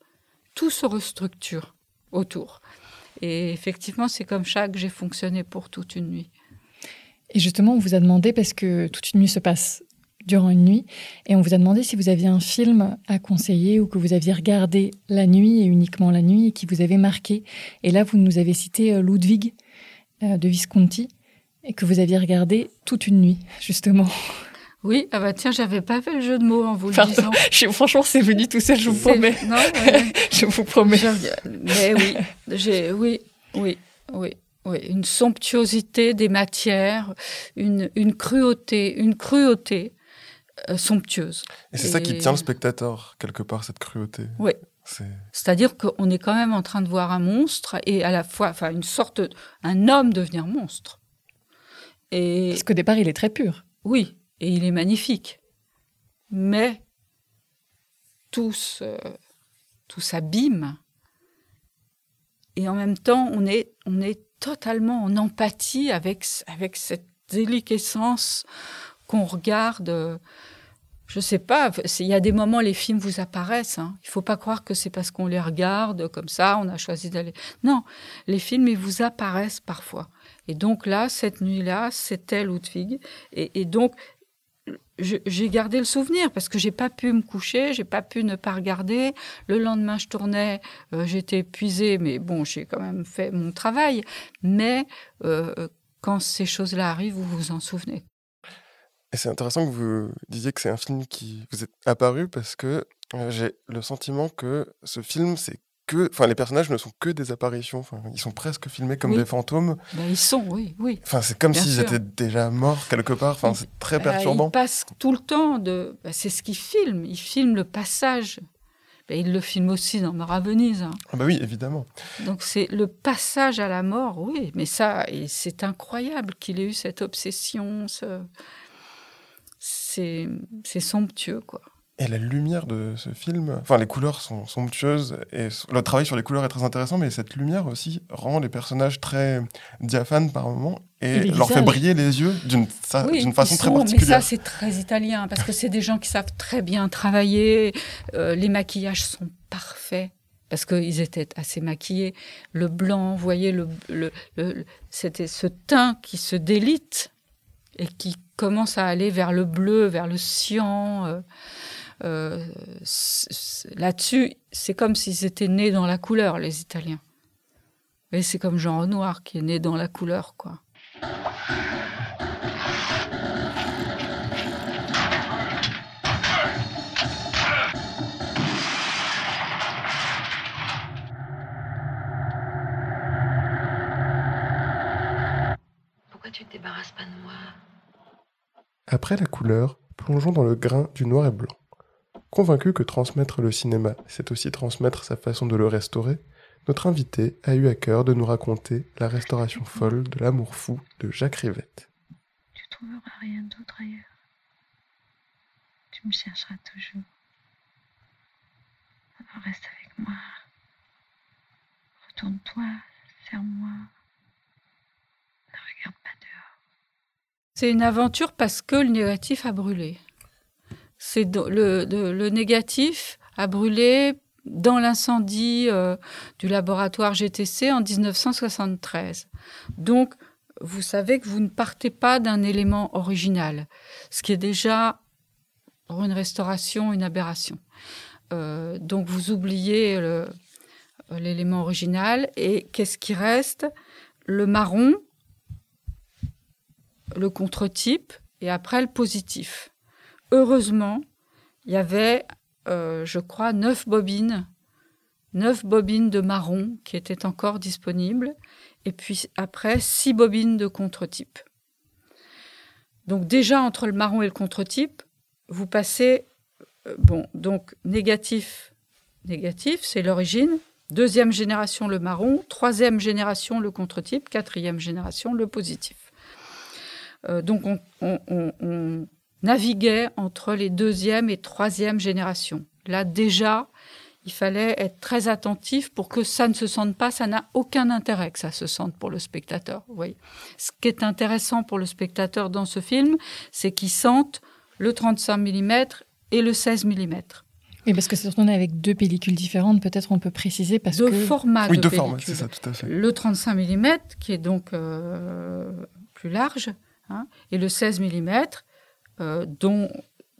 tout se restructure autour. Et effectivement, c'est comme ça que j'ai fonctionné pour toute une nuit. Et justement, on vous a demandé, parce que toute une nuit se passe durant une nuit. Et on vous a demandé si vous aviez un film à conseiller ou que vous aviez regardé la nuit et uniquement la nuit et qui vous avait marqué. Et là, vous nous avez cité euh, Ludwig euh, de Visconti et que vous aviez regardé toute une nuit, justement. Oui, ah bah tiens, j'avais pas fait le jeu de mots en vous le disant. franchement, c'est venu tout seul, je vous promets. Non, je vous promets. Mais oui, j'ai, oui, oui, oui. Oui, une somptuosité des matières, une, une cruauté, une cruauté euh, somptueuse. Et c'est ça qui tient le spectateur, quelque part, cette cruauté. Oui. C'est-à-dire qu'on est quand même en train de voir un monstre et à la fois, enfin, une sorte, un homme devenir monstre. Et Parce qu'au départ, il est très pur. Oui, et il est magnifique. Mais tout, tout s'abîme. Et en même temps, on est, on est totalement en empathie avec, avec cette déliquescence qu'on regarde. Je sais pas, il y a des moments, les films vous apparaissent. Hein. Il faut pas croire que c'est parce qu'on les regarde comme ça, on a choisi d'aller. Non, les films, ils vous apparaissent parfois. Et donc là, cette nuit-là, c'était Ludwig. Et, donc, j'ai gardé le souvenir parce que j'ai pas pu me coucher, j'ai pas pu ne pas regarder. Le lendemain, je tournais, euh, j'étais épuisée, mais bon, j'ai quand même fait mon travail. Mais euh, quand ces choses-là arrivent, vous vous en souvenez. Et c'est intéressant que vous disiez que c'est un film qui vous est apparu parce que euh, j'ai le sentiment que ce film, c'est que, enfin, les personnages ne sont que des apparitions. Enfin, ils sont presque filmés comme des fantômes. Ben, ils sont, oui, oui. Enfin, c'est comme s'ils étaient déjà morts quelque part. Enfin, c'est très ben, perturbant. Ils passent tout le temps de. Ben, c'est ce qu'ils filment. Ils filment le passage. Ben, ils le filment aussi dans Mort à Venise. Hein. Ah bah oui, évidemment. Donc c'est le passage à la mort, oui. Mais ça, c'est incroyable qu'il ait eu cette obsession. Ce c'est somptueux, quoi. Et la lumière de ce film, enfin les couleurs sont somptueuses et le travail sur les couleurs est très intéressant, mais cette lumière aussi rend les personnages très diaphanes par moments et, leur fait briller les yeux d'une façon très particulière. Mais ça c'est très italien parce que c'est des gens qui savent très bien travailler, euh, les maquillages sont parfaits parce qu'ils étaient assez maquillés. Le blanc, vous voyez, le, le, le c'était ce teint qui se délite et qui commence à aller vers le bleu, vers le cyan. Euh, euh, là-dessus, c'est comme s'ils étaient nés dans la couleur, les Italiens. Et c'est comme Jean Renoir qui est né dans la couleur, quoi. Après la couleur, plongeons dans le grain du noir et blanc. Convaincu que transmettre le cinéma, c'est aussi transmettre sa façon de le restaurer, notre invité a eu à cœur de nous raconter la restauration folle de l'amour fou de Jacques Rivette. Tu trouveras rien d'autre ailleurs. Tu me chercheras toujours. Alors reste avec moi. Retourne-toi, serre-moi. Ne regarde pas. C'est une aventure parce que le négatif a brûlé. C'est le, négatif a brûlé dans l'incendie euh, du laboratoire GTC en 1973. Donc, vous savez que vous ne partez pas d'un élément original, ce qui est déjà une restauration une aberration. Euh, donc, vous oubliez l'élément original et qu'est-ce qui reste? Le marron, le contre-type et après le positif. Heureusement, il y avait, euh, je crois, neuf bobines, neuf bobines de marron qui étaient encore disponibles, et puis après six bobines de contre-type. Donc déjà entre le marron et le contre-type, vous passez, euh, bon, donc négatif, négatif, c'est l'origine. Deuxième génération le marron, troisième génération le contre-type, quatrième génération le positif. Euh, donc on, on- on- on naviguait entre les deuxième et troisième générations. Là déjà, il fallait être très attentif pour que ça ne se sente pas, ça n'a aucun intérêt que ça se sente pour le spectateur. Vous voyez. Ce qui est intéressant pour le spectateur dans ce film, c'est qu'il sente le 35 mm et le 16 mm. Oui, parce que c'est tourné avec deux pellicules différentes, peut-être on peut préciser parce Deux que formats oui, de deux formats, c'est ça, tout à fait. Le 35 mm, qui est donc euh, plus large, hein, et le 16 mm, euh, dont,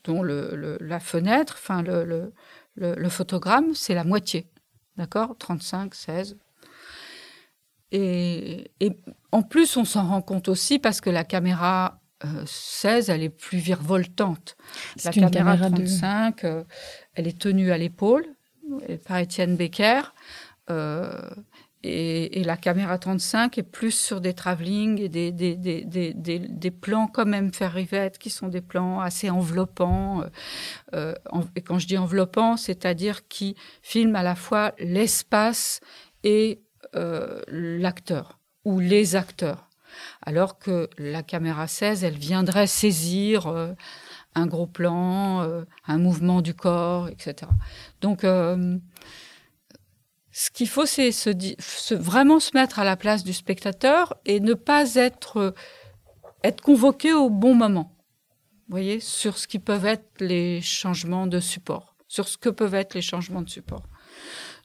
dont le- le- la fenêtre, enfin le, le- le- le photogramme, c'est la moitié. D'accord? 35, 16. Et, et en plus, on s'en rend compte aussi parce que la caméra euh, 16, elle est plus virevoltante. La une caméra, caméra de 35, euh, elle est tenue à l'épaule euh, par Étienne Becker. euh, et, la caméra 35 est plus sur des travelling et des, plans comme même faire Rivette, qui sont des plans assez enveloppants. euh, euh, et quand je dis enveloppant, c'est-à-dire qui filment à la fois l'espace et euh, l'acteur ou les acteurs. Alors que la caméra 16, elle viendrait saisir un gros plan, un mouvement du corps, etc. Donc, ce qu'il faut, c'est vraiment se mettre à la place du spectateur et ne pas être, euh, être convoqué au bon moment. Vous voyez, sur ce qui peuvent être les changements de support, sur ce que peuvent être les changements de support.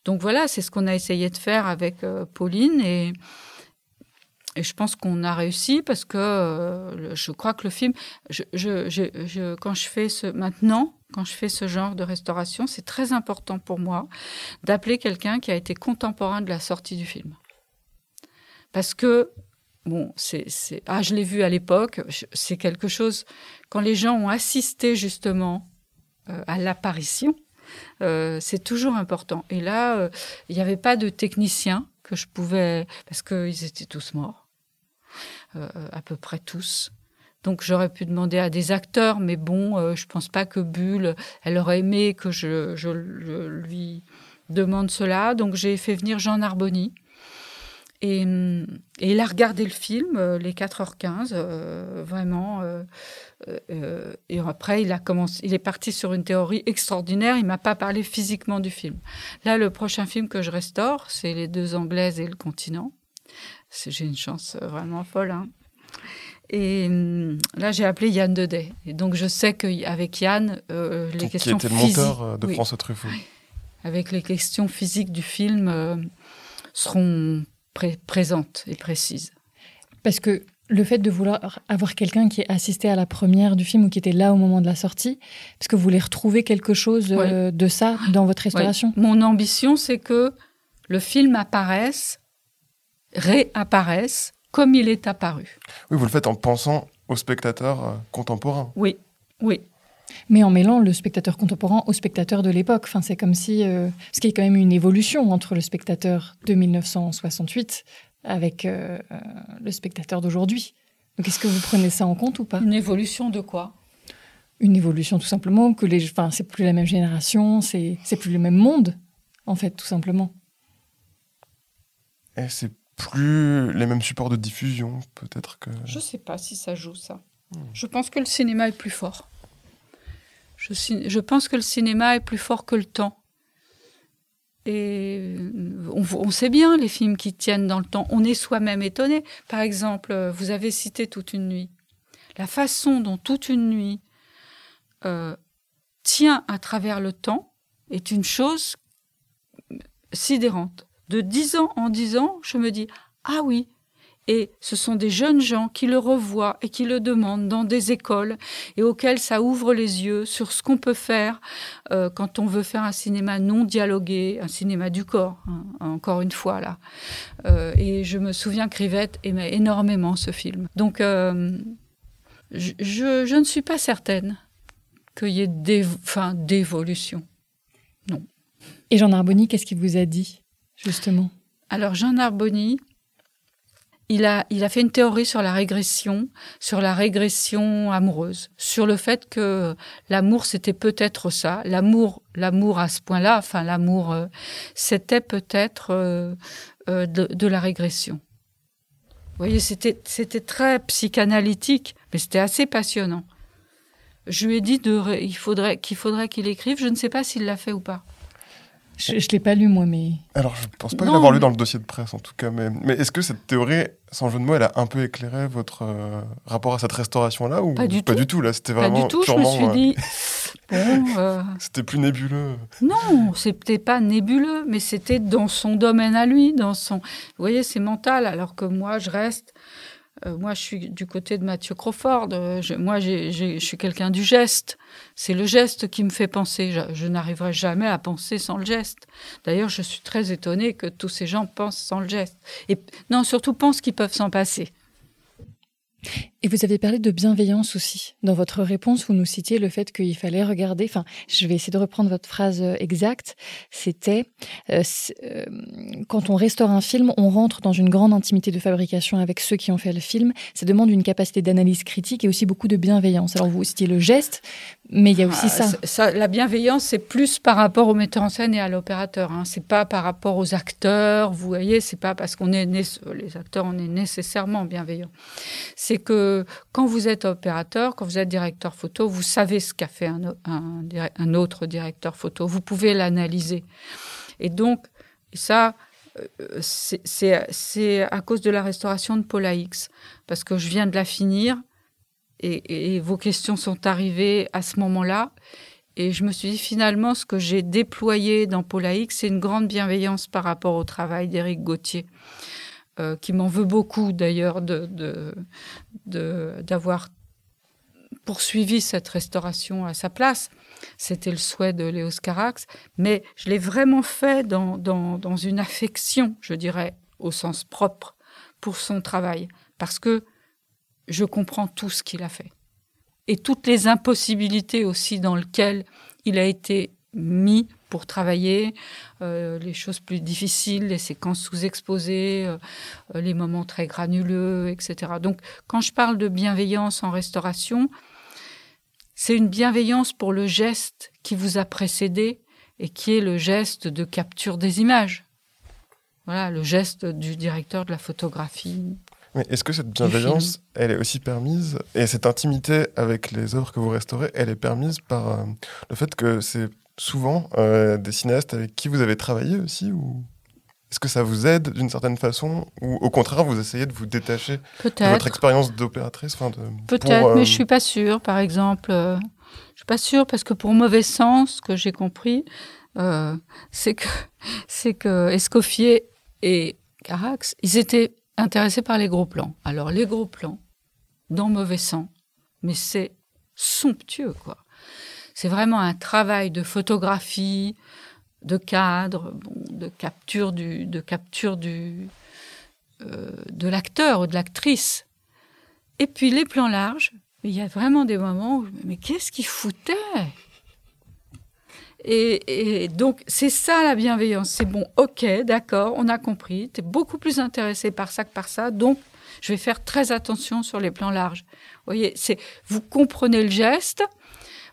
Donc voilà, c'est ce qu'on a essayé de faire avec euh, Pauline et, je pense qu'on a réussi parce que euh, je crois que le film, je- quand je fais ce maintenant, quand je fais ce genre de restauration, c'est très important pour moi d'appeler quelqu'un qui a été contemporain de la sortie du film. Parce que, bon, c'est. Ah, je l'ai vu à l'époque, c'est quelque chose. Quand les gens ont assisté justement euh, à l'apparition, euh, c'est toujours important. Et là, euh, il n'y avait pas de technicien que je pouvais. Parce qu'ils étaient tous morts, à peu près tous. Donc j'aurais pu demander à des acteurs, mais bon, euh, je pense pas que Bulle, elle aurait aimé que je, lui demande cela. Donc j'ai fait venir Jean Narboni. Et, et il a regardé le film, euh, les 4h15, euh, vraiment. euh, euh, euh, et après, il, a commencé, il est parti sur une théorie extraordinaire. Il m'a pas parlé physiquement du film. Là, le prochain film que je restaure, c'est Les deux Anglaises et le continent. J'ai une chance euh, vraiment folle. hein. Et hum, là, j'ai appelé Yann Deday. Et donc, je sais qu'avec Yann, euh, les Qui- qui questions était le physiques, monteur de oui, François Truffaut. avec les questions physiques du film, euh, seront pré- présentes et précises. Parce que le fait de vouloir avoir quelqu'un qui ait assisté à la première du film ou qui était là au moment de la sortie, parce que vous voulez retrouver quelque chose euh, de ça dans votre restauration? Mon ambition, c'est que le film apparaisse, réapparaisse comme il est apparu. Oui, vous le faites en pensant au spectateur euh, contemporain. Oui, oui. Mais en mêlant le spectateur contemporain au spectateur de l'époque. Enfin, c'est comme si. euh, qu'il y a quand même une évolution entre le spectateur de 1968 avec euh, le spectateur d'aujourd'hui. Donc est-ce que vous prenez ça en compte ou pas? Une évolution de quoi? Une évolution tout simplement, que les, enfin, c'est plus la même génération, c'est, c'est plus le même monde, en fait, tout simplement. Et c'est plus les mêmes supports de diffusion, peut-être que. Je sais pas si ça joue ça. Je pense que le cinéma est plus fort. Je, pense que le cinéma est plus fort que le temps. Et euh, on, on sait bien les films qui tiennent dans le temps. On est soi-même étonné. Par exemple, euh, vous avez cité Toute une nuit. La façon dont Toute une nuit euh, tient à travers le temps est une chose sidérante. De dix ans en dix ans, je me dis ah oui. Et ce sont des jeunes gens qui le revoient et qui le demandent dans des écoles et auxquels ça ouvre les yeux sur ce qu'on peut faire euh, quand on veut faire un cinéma non dialogué, un cinéma du corps, hein, encore une fois là. Euh, et je me souviens que Rivette aimait énormément ce film. Donc euh, je, ne suis pas certaine qu'il y ait d'évolution. Et Jean Narboni, qu'est-ce qu'il vous a dit, justement Alors Jean Narboni, il a, fait une théorie sur la régression, sur la régression amoureuse, sur le fait que l'amour c'était peut-être ça, l'amour, l'amour à ce point-là, enfin l'amour, euh, c'était peut-être euh, euh, de, la régression. Vous voyez, c'était, très psychanalytique, mais c'était assez passionnant. Je lui ai dit de, il qu'il faudrait qu'il écrive. Je ne sais pas s'il l'a fait ou pas. Je ne l'ai pas lu, moi, mais Alors, je pense pas l'avoir lu dans le dossier de presse, en tout cas. Mais, mais est-ce que cette théorie, sans jeu de mots, elle a un peu éclairé votre euh, rapport à cette restauration-là ou Pas du Pas tout. du tout, là. C'était Pas vraiment du tout. Je me suis euh, dit, bon. euh, C'était plus nébuleux. Non, c'était pas nébuleux, mais c'était dans son domaine à lui, dans son. Vous voyez, c'est mental, alors que moi, je reste. Euh, moi, je suis du côté de Mathieu Crawford. euh, moi, je suis quelqu'un du geste. C'est le geste qui me fait penser. Je, je n'arriverai jamais à penser sans le geste. D'ailleurs, je suis très étonnée que tous ces gens pensent sans le geste. Et non, surtout pensent qu'ils peuvent s'en passer. Et vous avez parlé de bienveillance aussi. Dans votre réponse, vous nous citiez le fait qu'il fallait regarder, enfin, je vais essayer de reprendre votre phrase euh, exacte, c'était euh, euh, quand on restaure un film, on rentre dans une grande intimité de fabrication avec ceux qui ont fait le film. Ça demande une capacité d'analyse critique et aussi beaucoup de bienveillance. Alors vous citiez le geste, mais il y a aussi Ah, ça. La bienveillance, c'est plus par rapport au metteur en scène et à l'opérateur. Hein. C'est pas par rapport aux acteurs. Vous voyez, c'est pas parce qu'on est né- les acteurs, on est nécessairement bienveillants. C'est que quand vous êtes opérateur, quand vous êtes directeur photo, vous savez ce qu'a fait un, autre directeur photo. Vous pouvez l'analyser. Et donc, ça, euh, c'est- à cause de la restauration de Paula X, parce que je viens de la finir et, et vos questions sont arrivées à ce moment-là. Et je me suis dit, finalement, ce que j'ai déployé dans Paula X, c'est une grande bienveillance par rapport au travail d'Éric Gauthier, euh, qui m'en veut beaucoup d'ailleurs de, de- de- d'avoir poursuivi cette restauration à sa place. C'était le souhait de Léos Carax, mais je l'ai vraiment fait dans, dans, dans une affection, je dirais, au sens propre, pour son travail, parce que je comprends tout ce qu'il a fait. Et toutes les impossibilités aussi dans lesquelles il a été mis pour travailler, euh, les choses plus difficiles, les séquences sous-exposées, euh, les moments très granuleux, etc. Donc quand je parle de bienveillance en restauration, c'est une bienveillance pour le geste qui vous a précédé et qui est le geste de capture des images. Voilà, le geste du directeur de la photographie. Mais est-ce que cette bienveillance, elle est aussi permise, et cette intimité avec les œuvres que vous restaurez, elle est permise par euh, le fait que c'est souvent euh, des cinéastes avec qui vous avez travaillé aussi ou est-ce que ça vous aide d'une certaine façon ou au contraire vous essayez de vous détacher de votre expérience d'opératrice enfin, Peut-être, euh, mais je suis pas sûre. Par exemple, euh, je suis pas sûre parce que pour mauvais sens, ce que j'ai compris, euh, c'est que c'est que Escoffier et Carax, ils étaient intéressés par les gros plans. Alors les gros plans, dans mauvais sens, mais c'est somptueux quoi. C'est vraiment un travail de photographie, de cadre, de capture du, de capture du, euh, de l'acteur ou de l'actrice. Et puis les plans larges, il y a vraiment des moments où je me dis, mais qu'est-ce qu'il foutait? Et, et donc c'est ça la bienveillance. C'est bon, ok, d'accord, on a compris. Tu es beaucoup plus intéressé par ça que par ça. Donc Je vais faire très attention sur les plans larges. Vous voyez, c'est vous comprenez le geste.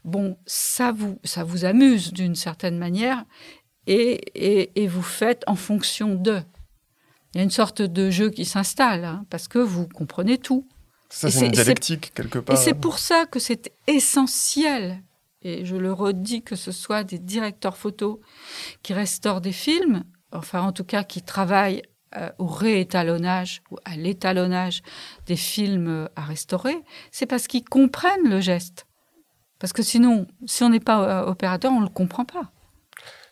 Bon, ça vous ça vous amuse d'une certaine manière et, et, vous faites en fonction de. Il y a une sorte de jeu qui s'installe hein, parce que vous comprenez tout. Ça, c'est une dialectique quelque part. Et c'est pour ça que c'est essentiel et je le redis, que ce soit des directeurs photos qui restaurent des films, enfin en tout cas qui travaillent euh, au réétalonnage ou à l'étalonnage des films euh, à restaurer, c'est parce qu'ils comprennent le geste. Parce que sinon, si on n'est pas euh, opérateur, on ne le comprend pas.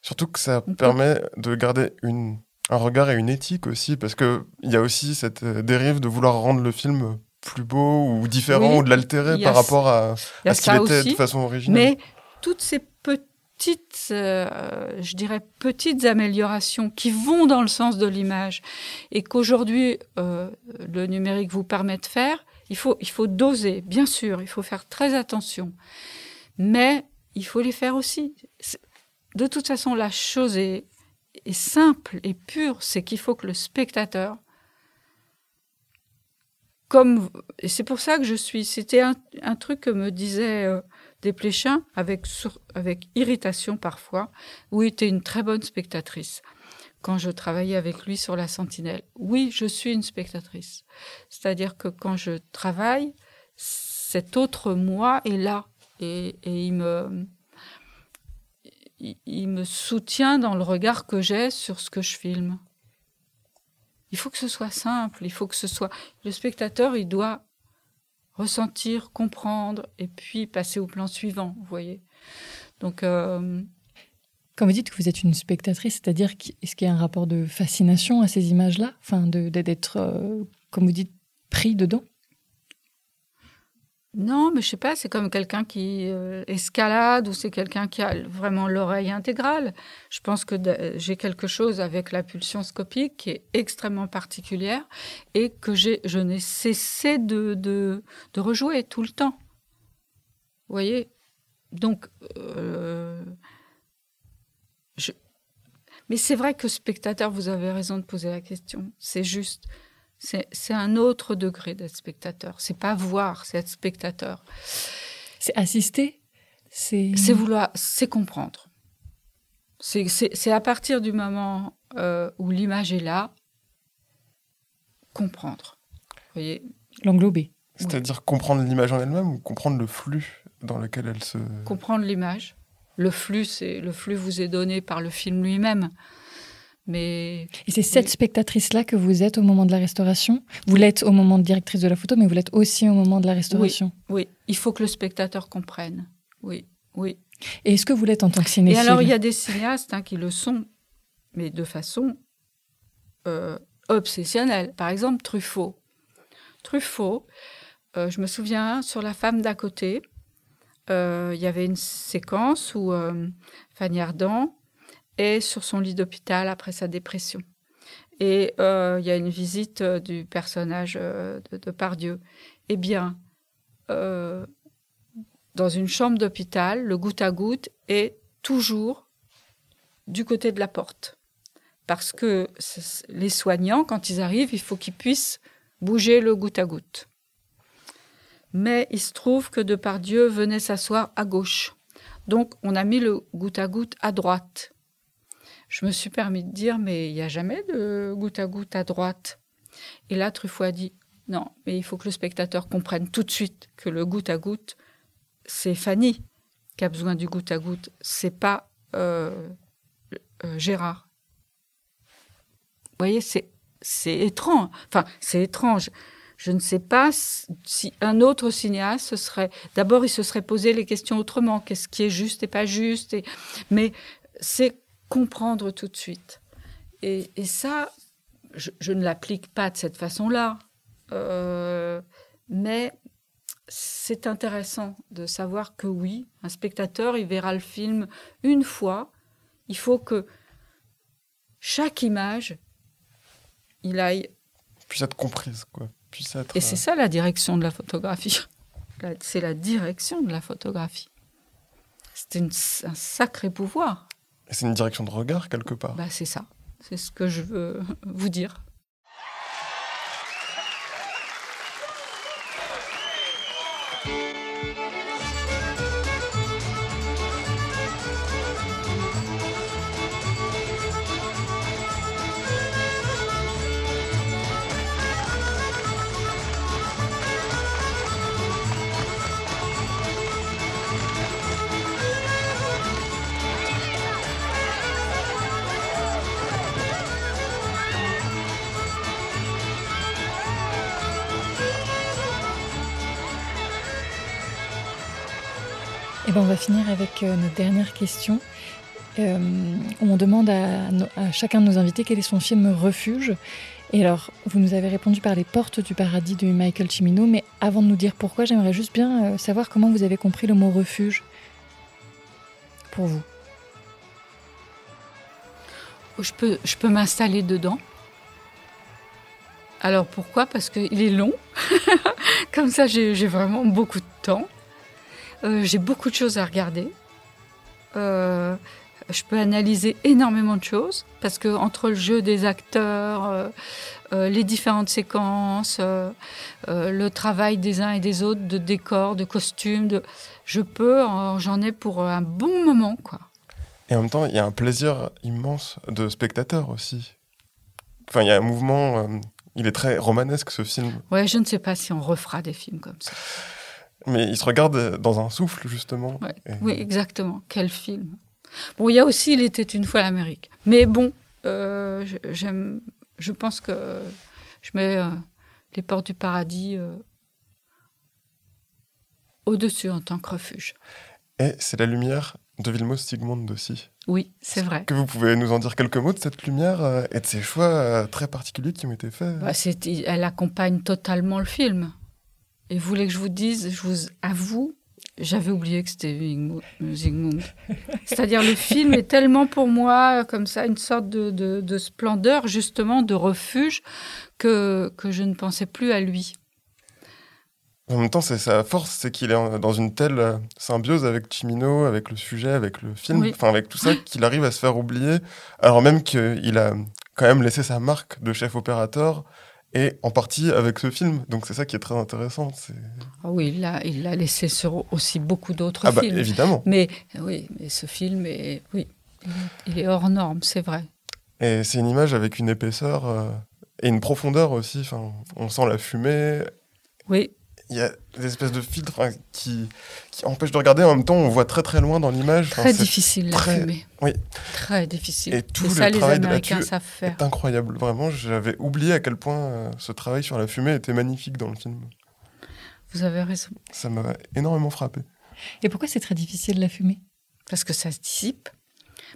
Surtout que ça permet de garder une, un regard et une éthique aussi, parce qu'il y a aussi cette dérive de vouloir rendre le film plus beau ou différent ou de l'altérer par rapport à, ce qu'il était de façon originale. Mais toutes ces petites, euh, je dirais, petites améliorations qui vont dans le sens de l'image et qu'aujourd'hui euh, le numérique vous permet de faire, il faut, il faut doser, bien sûr, il faut faire très attention. Mais il faut les faire aussi. De toute façon, la chose est, simple et pure, c'est qu'il faut que le spectateur comme et c'est pour ça que je suis. C'était un, truc que me disait euh, Desplechin avec avec irritation parfois. Oui, tu es une très bonne spectatrice. Quand je travaillais avec lui sur la Sentinelle, oui, je suis une spectatrice. C'est-à-dire que quand je travaille, cet autre moi est là et, il me il me soutient dans le regard que j'ai sur ce que je filme. Il faut que ce soit simple, il faut que ce soit... Le spectateur, il doit ressentir, comprendre, et puis passer au plan suivant, vous voyez. Donc... Euh, Quand vous dites que vous êtes une spectatrice, c'est-à-dire est-ce qu'il y a un rapport de fascination à ces images-là? Enfin, d'être, euh, comme vous dites, pris dedans? Non, mais je sais pas, c'est comme quelqu'un qui euh, escalade ou c'est quelqu'un qui a vraiment l'oreille intégrale. Je pense que j'ai quelque chose avec la pulsion scopique qui est extrêmement particulière et que je n'ai cessé de, de, de, rejouer tout le temps. Vous voyez? Donc, euh. Mais c'est vrai que spectateur, vous avez raison de poser la question. C'est juste. C'est un autre degré d'être spectateur. C'est pas voir, c'est être spectateur. C'est assister. C'est vouloir, c'est comprendre. C'est à partir du moment euh, où l'image est là, comprendre. voyez? L'englober. C'est-à-dire comprendre l'image en elle-même ou comprendre le flux dans lequel elle se. Comprendre l'image. Le flux, c'est le flux vous est donné par le film lui-même. Mais et c'est cette spectatrice-là que vous êtes au moment de la restauration? Vous l'êtes au moment de directrice de la photo, mais vous l'êtes aussi au moment de la restauration? Oui, il faut que le spectateur comprenne. Oui, oui. Et est-ce que vous l'êtes en tant que cinéaste Et alors, il y a des cinéastes hein, qui le sont, mais de façon euh, obsessionnelle. Par exemple, Truffaut. Truffaut, euh, je me souviens, sur La femme d'à côté, il y avait une séquence où Fanny Ardant est sur son lit d'hôpital après sa dépression. Et euh, il y a une visite euh, du personnage euh, de, Pardieu. Eh bien, dans une chambre d'hôpital, le goutte à goutte est toujours du côté de la porte. Parce que les soignants, quand ils arrivent, il faut qu'ils puissent bouger le goutte à goutte. Mais il se trouve que Depardieu venait s'asseoir à gauche. Donc, on a mis le goutte à goutte à droite je me suis permis de dire, mais il n'y a jamais de goutte à goutte à droite. Et là, Truffaut a dit, non, mais il faut que le spectateur comprenne tout de suite que le goutte à goutte, c'est Fanny qui a besoin du goutte à goutte, c'est pas euh, euh, Gérard. Vous voyez, c'est c'est étrange. Enfin, c'est étrange. Je ne sais pas si un autre cinéaste ce serait. D'abord, il se serait posé les questions autrement. Qu'est-ce qui est juste et pas juste. Mais c'est comprendre tout de suite. Et, ça, je, ne l'applique pas de cette façon-là. Euh, mais c'est intéressant de savoir que oui, un spectateur, il verra le film une fois. Il faut que chaque image, il aille. Puisse être comprise, quoi. Et c'est ça la direction de la photographie. C'est la direction de la photographie. C'est un sacré pouvoir. C'est une direction de regard quelque part. Bah, c'est ça. C'est ce que je veux vous dire. Va finir avec euh, notre dernière question. Euh, on demande à, chacun de nos invités quel est son film refuge. Et alors, vous nous avez répondu par Les Portes du Paradis de Michael Cimino, mais avant de nous dire pourquoi, j'aimerais juste bien euh, savoir comment vous avez compris le mot refuge pour vous. Je peux, je peux m'installer dedans. Alors pourquoi? Parce qu'il est long. Comme ça, j'ai vraiment beaucoup de temps. Euh, j'ai beaucoup de choses à regarder. Euh, je peux analyser énormément de choses parce que entre le jeu des acteurs, euh, les différentes séquences, le travail des uns et des autres, de décors, de costumes, de... je peux, en- j'en ai pour un bon moment, quoi. Et en même temps, il y a un plaisir immense de spectateur aussi. Enfin, il y a un mouvement. il est très romanesque ce film, Ouais, je ne sais pas si on refera des films comme ça. Mais il se regarde dans un souffle justement. Ouais. Et- Oui, exactement. Quel film. Bon, il y a aussi Il était une fois l'Amérique. Mais bon, euh, je- j'aime. Je pense que je mets euh, les portes du paradis euh, au-dessus en tant que refuge. Et c'est la lumière de Vilmos Sigmund aussi. Oui, c'est vrai. Que vous pouvez nous en dire quelques mots de cette lumière euh, et de ces choix euh, très particuliers qui ont été faits? Bah, elle accompagne totalement le film. Et vous voulez que je vous dise, je vous avoue, j'avais oublié que c'était Zygmunt. C'est-à-dire le film est tellement pour moi euh, comme ça une sorte de, de- de splendeur, justement, de refuge, que, que je ne pensais plus à lui. En même temps, c'est sa force, c'est qu'il est dans une telle euh, symbiose avec Chimino, avec le sujet, avec le film, Oui. enfin avec tout ça, qu'il arrive à se faire oublier, alors même qu'il a quand même laissé sa marque de chef opérateur, et en partie avec ce film. Donc c'est ça qui est très intéressant. Ah oui, il l'a il l'a laissé sur aussi beaucoup d'autres Ah bah films. évidemment. Mais oui, mais ce film est, oui, il est hors norme, c'est vrai. Et c'est une image avec une épaisseur euh, et une profondeur aussi. Enfin, on sent la fumée. Oui, Il y a des espèces de filtres enfin, qui, qui empêchent de regarder. En même temps, on voit très très loin dans l'image. Très difficile la très- fumée. oui. Très difficile. Et tout le ça, les travail de Américains là-dessus savent faire. C'est incroyable. Vraiment, j'avais oublié à quel point euh, ce travail sur la fumée était magnifique dans le film. Vous avez raison. Ça m'a énormément frappé. Et pourquoi c'est très difficile la fumée? Parce que ça se dissipe,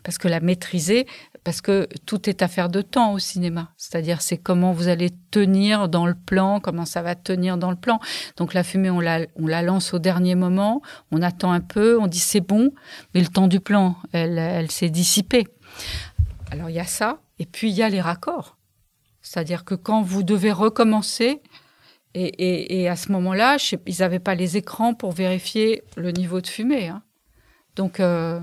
parce que la maîtriser, parce que tout est affaire de temps au cinéma. C'est-à-dire, c'est comment vous allez tenir dans le plan, comment ça va tenir dans le plan. Donc la fumée, on la, lance au dernier moment, on attend un peu, on dit c'est bon, mais le temps du plan, elle, s'est dissipée. Alors il y a ça, et puis il y a les raccords. C'est-à-dire que quand vous devez recommencer, et, à ce moment-là, ils n'avaient pas les écrans pour vérifier le niveau de fumée. hein. Donc, euh,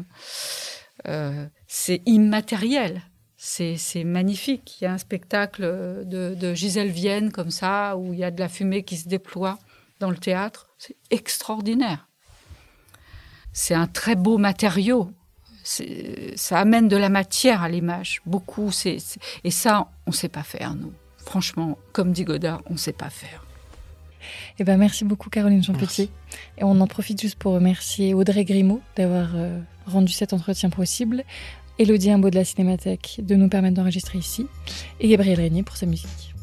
euh, c'est immatériel. C'est magnifique. Il y a un spectacle de, de Gisèle Vienne comme ça, où il y a de la fumée qui se déploie dans le théâtre. C'est extraordinaire. C'est un très beau matériau. Ça amène de la matière à l'image. Beaucoup. c'est c'est- Et ça, on ne sait pas faire, nous. Franchement, comme dit Godard, on ne sait pas faire. Eh ben, merci beaucoup Caroline Champetier. Et on en profite juste pour remercier Audrey Grimaud d'avoir euh, rendu cet entretien possible, Elodie Imbaud de la Cinémathèque de nous permettre d'enregistrer ici, et Gabriel Régnier pour sa musique.